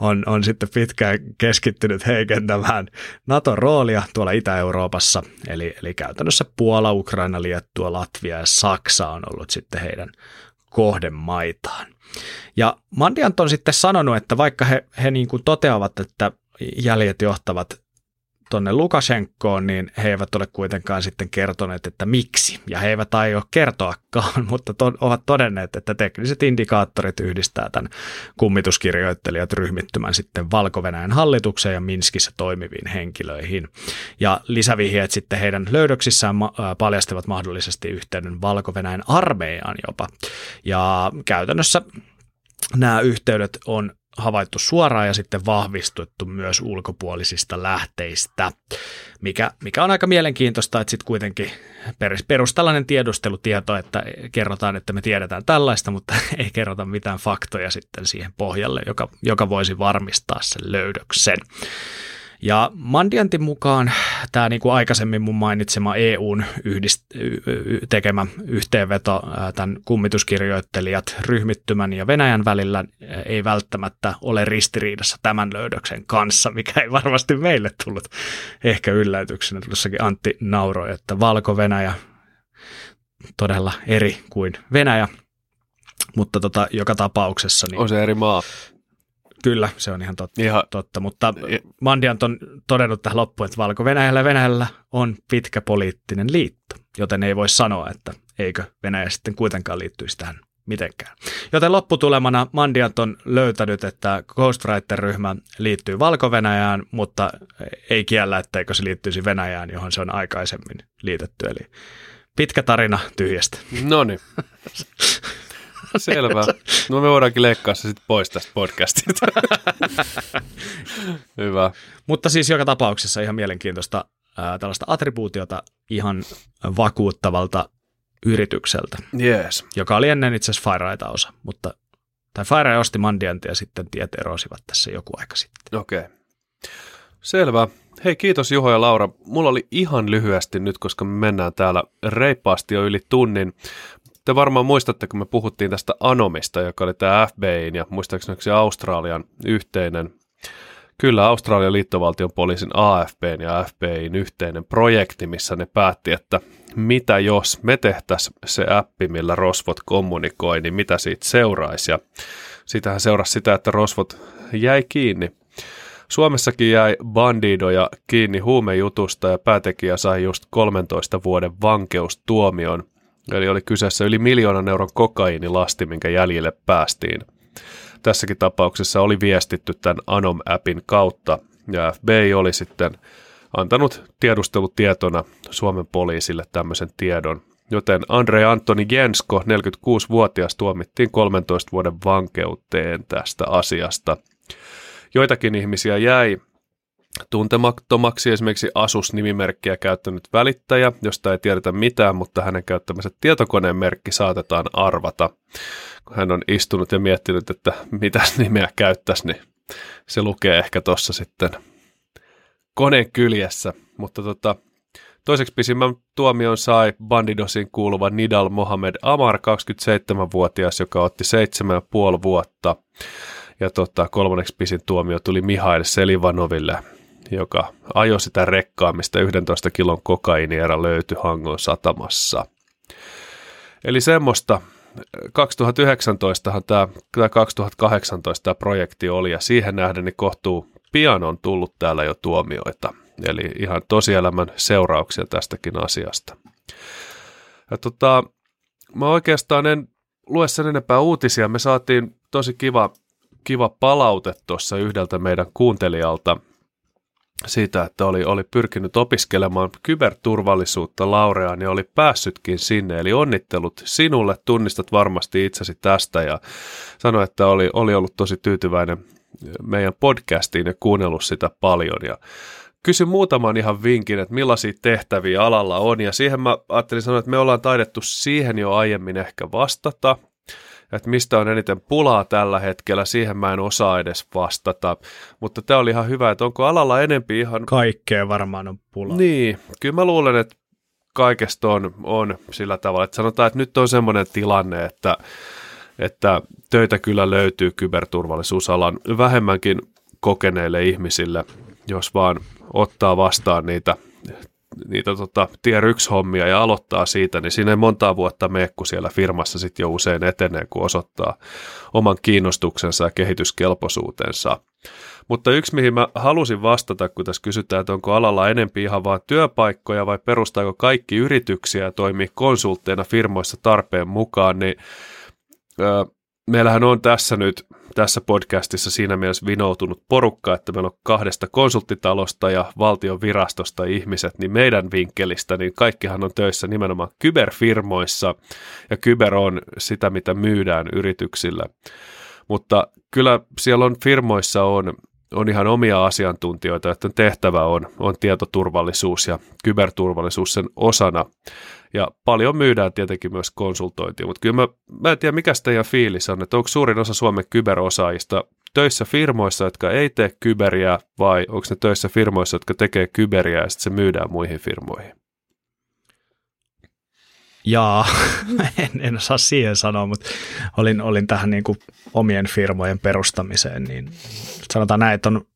on, on sitten pitkään keskittynyt heikentämään Naton roolia tuolla Itä-Euroopassa, eli, eli käytännössä Puola, Ukraina, Liettua, Latvia ja Saksa on ollut sitten heidän kohdemaitaan. Ja Mandiant on sitten sanonut, että vaikka he, he niin kuin toteavat, että jäljet johtavat tuonne Lukashenkoon, niin he eivät ole kuitenkaan sitten kertoneet, että miksi. Ja he eivät aio kertoakaan, mutta to- ovat todenneet, että tekniset indikaattorit yhdistää tämän kummituskirjoittelijat ryhmittymän sitten valko hallitukseen ja Minskissä toimiviin henkilöihin. Ja lisävihjeet sitten heidän löydöksissään ma- paljastivat mahdollisesti yhteyden valko armeijaan jopa. Ja käytännössä nämä yhteydet on havaittu suoraan ja sitten vahvistettu myös ulkopuolisista lähteistä, mikä, mikä on aika mielenkiintoista, että sitten kuitenkin perus tällainen tiedustelutieto, että kerrotaan, että me tiedetään tällaista, mutta ei kerrota mitään faktoja sitten siihen pohjalle, joka, joka voisi varmistaa sen löydöksen. Ja Mandiantin mukaan tämä niin kuin aikaisemmin mun mainitsema EUn yhdist, tekemä yhteenveto tämän kummituskirjoittelijat ryhmittymän ja Venäjän välillä ei välttämättä ole ristiriidassa tämän löydöksen kanssa, mikä ei varmasti meille tullut ehkä yllätyksenä. Tuossakin Antti nauroi, että Valko-Venäjä todella eri kuin Venäjä, mutta tota, joka tapauksessa... Niin, on se eri maa. Kyllä, se on ihan totta, ihan. totta. mutta Mandiant on todennut tähän loppuun, että Valko-Venäjällä Venäjällä on pitkä poliittinen liitto, joten ei voi sanoa, että eikö Venäjä sitten kuitenkaan liittyisi tähän mitenkään. Joten lopputulemana Mandiant on löytänyt, että Ghostwriter-ryhmä liittyy valko mutta ei kiellä, etteikö se liittyisi Venäjään, johon se on aikaisemmin liitetty. Eli pitkä tarina tyhjästä. No niin. Selvä. No me voidaankin leikkaa se sitten pois tästä podcastista. Hyvä. Mutta siis joka tapauksessa ihan mielenkiintoista ää, tällaista attribuutiota ihan vakuuttavalta yritykseltä, yes. joka oli ennen itse asiassa FireEyeta osa, mutta tai FireEye osti Mandiantia ja sitten tiet erosivat tässä joku aika sitten. Okei. Okay. Selvä. Hei, kiitos Juho ja Laura. Mulla oli ihan lyhyesti nyt, koska me mennään täällä reippaasti jo yli tunnin. Te varmaan muistatte, kun me puhuttiin tästä Anomista, joka oli tämä FBIin ja muistaakseni se Australian yhteinen, kyllä Australian liittovaltion poliisin AFBn ja FBIin yhteinen projekti, missä ne päätti, että mitä jos me tehtäisiin se appi, millä rosvot kommunikoi, niin mitä siitä seuraisi. Ja sitähän seurasi sitä, että rosvot jäi kiinni Suomessakin jäi bandidoja kiinni huumejutusta ja päätekijä sai just 13 vuoden vankeustuomion. Eli oli kyseessä yli miljoonan euron kokaiinilasti, minkä jäljille päästiin. Tässäkin tapauksessa oli viestitty tämän Anom-appin kautta ja FBI oli sitten antanut tiedustelutietona Suomen poliisille tämmöisen tiedon. Joten Andre Antoni Jensko, 46-vuotias, tuomittiin 13 vuoden vankeuteen tästä asiasta. Joitakin ihmisiä jäi tuntemattomaksi esimerkiksi Asus-nimimerkkiä käyttänyt välittäjä, josta ei tiedetä mitään, mutta hänen käyttämänsä tietokoneen merkki saatetaan arvata. Kun hän on istunut ja miettinyt, että mitä nimeä käyttäisi, niin se lukee ehkä tuossa sitten koneen kyljessä. Mutta tota, toiseksi pisimmän tuomion sai Bandidosiin kuuluva Nidal Mohamed Amar, 27-vuotias, joka otti 7,5 vuotta. Ja tota, kolmanneksi pisin tuomio tuli Mihail Selivanoville, joka ajoi sitä rekkaa, mistä 11 kilon kokainierä löytyi Hangon satamassa. Eli semmoista 2019 tämä, tämä 2018 tämä projekti oli ja siihen nähden niin kohtuu pian on tullut täällä jo tuomioita. Eli ihan tosielämän seurauksia tästäkin asiasta. Ja tota, mä oikeastaan en lue sen enempää uutisia. Me saatiin tosi kiva, kiva palaute tuossa yhdeltä meidän kuuntelijalta siitä, että oli, oli pyrkinyt opiskelemaan kyberturvallisuutta Laureaan ja oli päässytkin sinne. Eli onnittelut sinulle, tunnistat varmasti itsesi tästä ja sanoi, että oli, oli ollut tosi tyytyväinen meidän podcastiin ja kuunnellut sitä paljon. Ja kysyn muutaman ihan vinkin, että millaisia tehtäviä alalla on. Ja siihen mä ajattelin sanoa, että me ollaan taidettu siihen jo aiemmin ehkä vastata että mistä on eniten pulaa tällä hetkellä, siihen mä en osaa edes vastata. Mutta tämä oli ihan hyvä, että onko alalla enempi ihan... Kaikkea varmaan on pulaa. Niin, kyllä mä luulen, että kaikesta on, on sillä tavalla, että sanotaan, että nyt on semmoinen tilanne, että, että töitä kyllä löytyy kyberturvallisuusalan vähemmänkin kokeneille ihmisille, jos vaan ottaa vastaan niitä niitä tota, tier 1 hommia ja aloittaa siitä, niin siinä ei montaa vuotta mene, kun siellä firmassa sitten jo usein etenee, kun osoittaa oman kiinnostuksensa ja kehityskelpoisuutensa. Mutta yksi, mihin mä halusin vastata, kun tässä kysytään, että onko alalla enempi ihan vain työpaikkoja vai perustaako kaikki yrityksiä ja toimii konsultteina firmoissa tarpeen mukaan, niin meillähän on tässä nyt tässä podcastissa siinä mielessä vinoutunut porukka, että meillä on kahdesta konsulttitalosta ja valtion virastosta ihmiset, niin meidän vinkkelistä, niin kaikkihan on töissä nimenomaan kyberfirmoissa, ja kyber on sitä, mitä myydään yrityksille. Mutta kyllä siellä on firmoissa on, on ihan omia asiantuntijoita, että tehtävä on, on tietoturvallisuus ja kyberturvallisuus sen osana. Ja paljon myydään tietenkin myös konsultointia, mutta kyllä mä, mä en tiedä mikä teidän fiilis on, että onko suurin osa Suomen kyberosaajista töissä firmoissa, jotka ei tee kyberiä, vai onko ne töissä firmoissa, jotka tekee kyberiä ja sitten se myydään muihin firmoihin? Jaa, en, en osaa siihen sanoa, mutta olin, olin tähän niin kuin omien firmojen perustamiseen, niin sanotaan näin, että on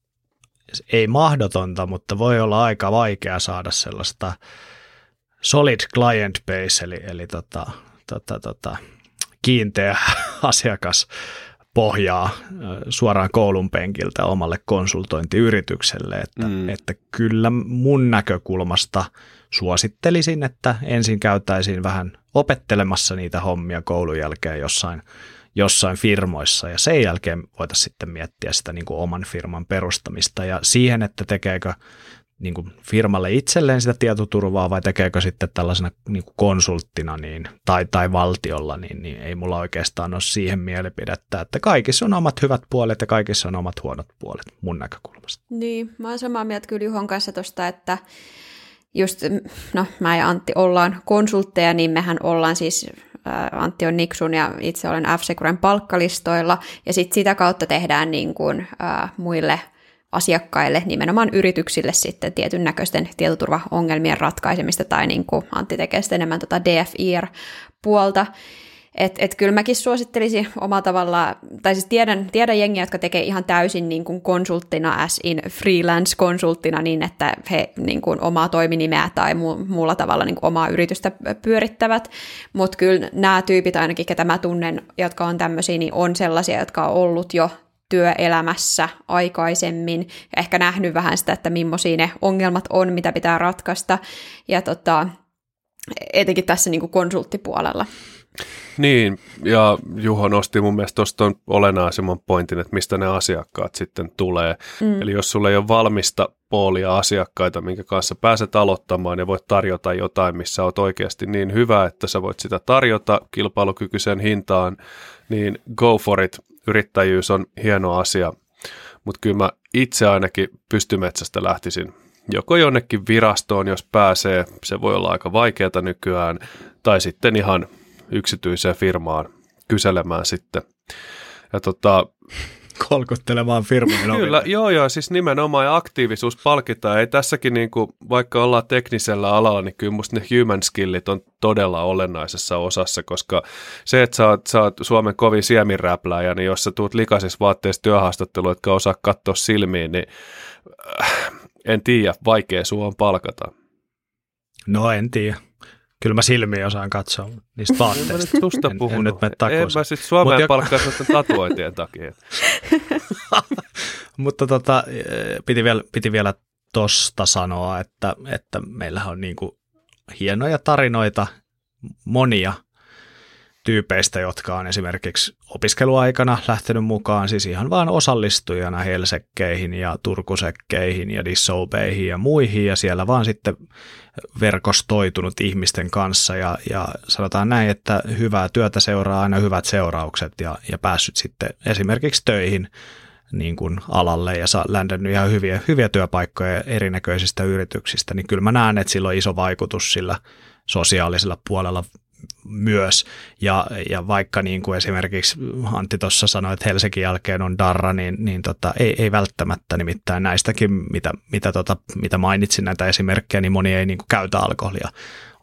ei mahdotonta, mutta voi olla aika vaikea saada sellaista solid client base, eli, eli tota, tota, tota, kiinteä asiakas pohjaa suoraan koulun penkiltä omalle konsultointiyritykselle, että, mm. että kyllä mun näkökulmasta suosittelisin, että ensin käytäisiin vähän opettelemassa niitä hommia koulun jälkeen jossain, jossain firmoissa ja sen jälkeen voitaisiin sitten miettiä sitä niin kuin oman firman perustamista ja siihen, että tekeekö niin kuin firmalle itselleen sitä tietoturvaa vai tekeekö sitten tällaisena niin kuin konsulttina niin, tai, tai valtiolla, niin, niin ei mulla oikeastaan ole siihen mielipidettä, että kaikissa on omat hyvät puolet ja kaikissa on omat huonot puolet mun näkökulmasta. Niin, mä oon samaa mieltä kyllä Juhon kanssa tuosta, että just, no mä ja Antti ollaan konsultteja, niin mehän ollaan siis Antti on Niksun ja itse olen f palkkalistoilla, ja sitten sitä kautta tehdään niin kuin, äh, muille asiakkaille, nimenomaan yrityksille sitten tietyn näköisten tietoturvaongelmien ratkaisemista, tai niin kuin Antti tekee sitten enemmän tota DFIR-puolta. Että et kyllä mäkin suosittelisin omalla tavalla, tai siis tiedän, tiedän jengiä, jotka tekee ihan täysin niin kuin konsulttina, as in freelance-konsulttina, niin että he niin kuin omaa toiminimeä tai mu- muulla tavalla niin kuin omaa yritystä pyörittävät, mutta kyllä nämä tyypit ainakin, ketä mä tunnen, jotka on tämmöisiä, niin on sellaisia, jotka on ollut jo työelämässä aikaisemmin ja ehkä nähnyt vähän sitä, että millaisia ne ongelmat on, mitä pitää ratkaista. Ja tota, etenkin tässä niin kuin konsulttipuolella. Niin, ja Juho nosti mun mielestä tuosta olennaisemman pointin, että mistä ne asiakkaat sitten tulee. Mm. Eli jos sulla ei ole valmista poolia asiakkaita, minkä kanssa pääset aloittamaan ja voit tarjota jotain, missä oot oikeasti niin hyvä, että sä voit sitä tarjota kilpailukykyisen hintaan, niin go for it. Yrittäjyys on hieno asia, mutta kyllä mä itse ainakin pystymetsästä lähtisin joko jonnekin virastoon, jos pääsee, se voi olla aika vaikeaa nykyään, tai sitten ihan yksityiseen firmaan kyselemään sitten. Ja tota, kolkuttelemaan firmojen Kyllä, joo joo, siis nimenomaan ja aktiivisuus palkitaan. Ei tässäkin niin kuin, vaikka ollaan teknisellä alalla, niin kyllä musta ne human skillit on todella olennaisessa osassa, koska se, että sä oot, sä oot Suomen kovin sieminräpläjä, niin jos sä tuut likaisissa vaatteissa työhaastatteluun, jotka osaa katsoa silmiin, niin äh, en tiedä, vaikea sua on palkata. No en tiedä. Kyllä mä silmiin osaan katsoa niistä vaatteista. en mä nyt susta en, puhunut. En, nyt mene En mä siis Suomeen jo... palkkaisi tatuointien takia. Mutta tota, piti vielä, piti vielä tosta sanoa, että, että meillähän on niin kuin hienoja tarinoita, monia tyypeistä, jotka on esimerkiksi opiskeluaikana lähtenyt mukaan, siis ihan vain osallistujana Helsekkeihin ja Turkusekkeihin ja Dissobeihin ja muihin, ja siellä vaan sitten verkostoitunut ihmisten kanssa, ja, ja sanotaan näin, että hyvää työtä seuraa aina hyvät seuraukset, ja, ja päässyt sitten esimerkiksi töihin niin kuin alalle ja saa ländännyt ihan hyviä, hyviä työpaikkoja erinäköisistä yrityksistä, niin kyllä mä näen, että sillä on iso vaikutus sillä sosiaalisella puolella myös. Ja, ja vaikka niin kuin esimerkiksi Antti tuossa sanoi, että Helsingin jälkeen on darra, niin, niin tota, ei, ei välttämättä nimittäin näistäkin, mitä, mitä, tota, mitä mainitsin näitä esimerkkejä, niin moni ei niin kuin käytä alkoholia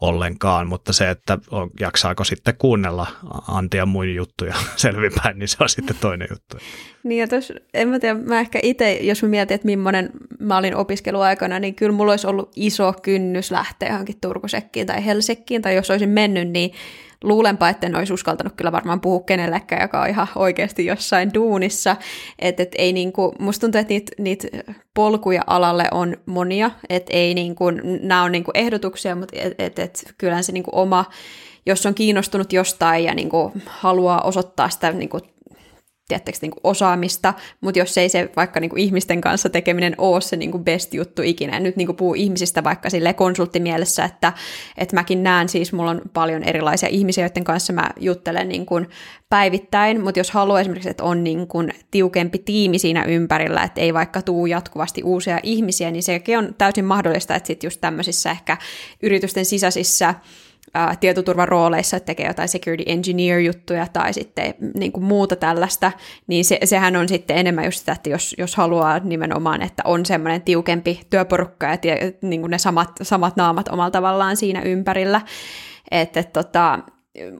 ollenkaan, mutta se, että on, jaksaako sitten kuunnella Antia muin juttuja selvipäin, niin se on sitten toinen juttu. Niin ja tos, en mä tiedä, mä ehkä itse, jos mä mietin, että millainen mä olin opiskeluaikana, niin kyllä mulla olisi ollut iso kynnys lähteä johonkin Turkusekkiin tai Helsikkiin, tai jos olisin mennyt, niin luulenpa, että en olisi uskaltanut kyllä varmaan puhua kenellekään, joka on ihan oikeasti jossain duunissa. Että et ei niinku, musta tuntuu, että niitä niit polkuja alalle on monia, että ei niinku, nämä on niinku ehdotuksia, mutta et, et, et, kyllähän se niinku oma jos on kiinnostunut jostain ja niin kuin haluaa osoittaa sitä niin kuin tiedättekö, niin kuin osaamista, mutta jos ei se vaikka niin kuin ihmisten kanssa tekeminen ole se niin kuin best juttu ikinä, nyt niin kuin ihmisistä vaikka sille konsulttimielessä, että, että mäkin näen siis, mulla on paljon erilaisia ihmisiä, joiden kanssa mä juttelen niin kuin päivittäin, mutta jos haluaa esimerkiksi, että on niin kuin tiukempi tiimi siinä ympärillä, että ei vaikka tuu jatkuvasti uusia ihmisiä, niin sekin on täysin mahdollista, että sitten just tämmöisissä ehkä yritysten sisäisissä ää, tietoturvarooleissa, että tekee jotain security engineer-juttuja tai sitten niin kuin muuta tällaista, niin se, sehän on sitten enemmän just sitä, että jos, jos haluaa nimenomaan, että on semmoinen tiukempi työporukka ja tie, niin kuin ne samat, samat naamat omalla tavallaan siinä ympärillä, että tota,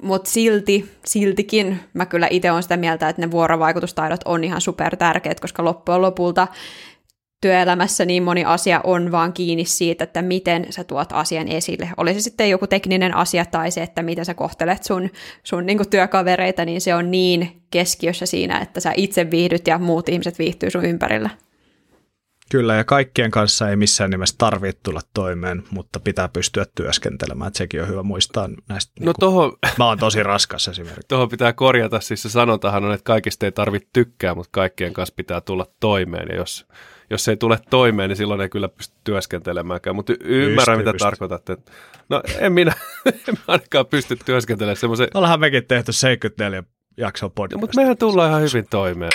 mutta silti, siltikin mä kyllä itse olen sitä mieltä, että ne vuorovaikutustaidot on ihan super tärkeät, koska loppujen lopulta työelämässä niin moni asia on vaan kiinni siitä, että miten sä tuot asian esille. Oli se sitten joku tekninen asia tai se, että miten sä kohtelet sun, sun niin työkavereita, niin se on niin keskiössä siinä, että sä itse viihdyt ja muut ihmiset viihtyy sun ympärillä. Kyllä, ja kaikkien kanssa ei missään nimessä tarvitse tulla toimeen, mutta pitää pystyä työskentelemään, että sekin on hyvä muistaa näistä. No niin toho, mä oon tosi raskas esimerkiksi. Tuohon pitää korjata, siis se sanontahan on, että kaikista ei tarvitse tykkää, mutta kaikkien kanssa pitää tulla toimeen, ja jos jos ei tule toimeen, niin silloin ei kyllä pysty työskentelemäänkään. Mutta ymmärrän, pystyy, mitä pystyy. tarkoitatte. No en minä, en ainakaan pysty työskentelemään semmoisen... Ollaan mekin tehty 74 podcast. No, mutta mehän tullaan ihan hyvin toimeen.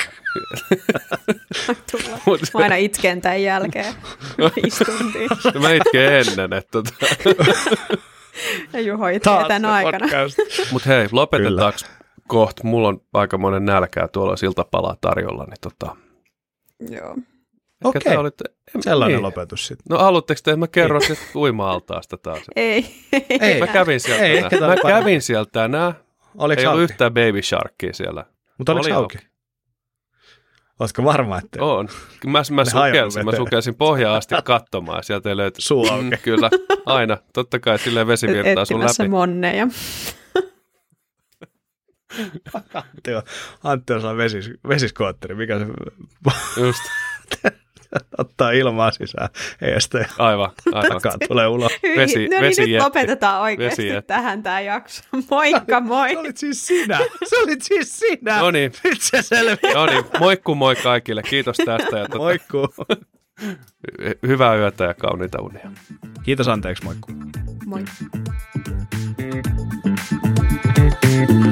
tullaan. Mä aina itken tämän jälkeen istuntiin. No, mä itken ennen, että tota... ja Juho itkee tämän aikana. Mutta hei, lopetetaanko kohta? Mulla on aika monen nälkää tuolla siltapalaa tarjolla, niin tota... Joo. Okei, okay. sellainen niin. lopetus sitten. No haluatteko te, että mä kerron sitten uima-altaasta taas? ei. ei. Mä kävin sieltä ei, tänään. Mä kävin sieltä tänään. Oliko ei ollut yhtään Baby Sharkia siellä. Mutta oliko Oli auki? auki? Oletko varma, että... On. Mä, mä, sukelsin, mä sukelsin pohjaan asti katsomaan. Sieltä ei löyty. Suu auki. Mm, kyllä, aina. Totta kai silleen vesi virtaa sun läpi. monneja. Antti, on, Antti osaa vesis, vesiskootteri, mikä se Just, Ottaa ilmaa sisään este. Aivan, aivan. tulee ulos. Vesi, no vesi niin, nyt lopetetaan oikeasti vesi tähän tämä jakso. Moikka, moi. Se olit siis sinä. Se olit siis sinä. No niin. Nyt se selviää. No niin, moikku moi kaikille. Kiitos tästä. Ja tuota... Moikku. Hyvää yötä ja kauniita unia. Kiitos anteeksi, moikku. Moi. Thank you.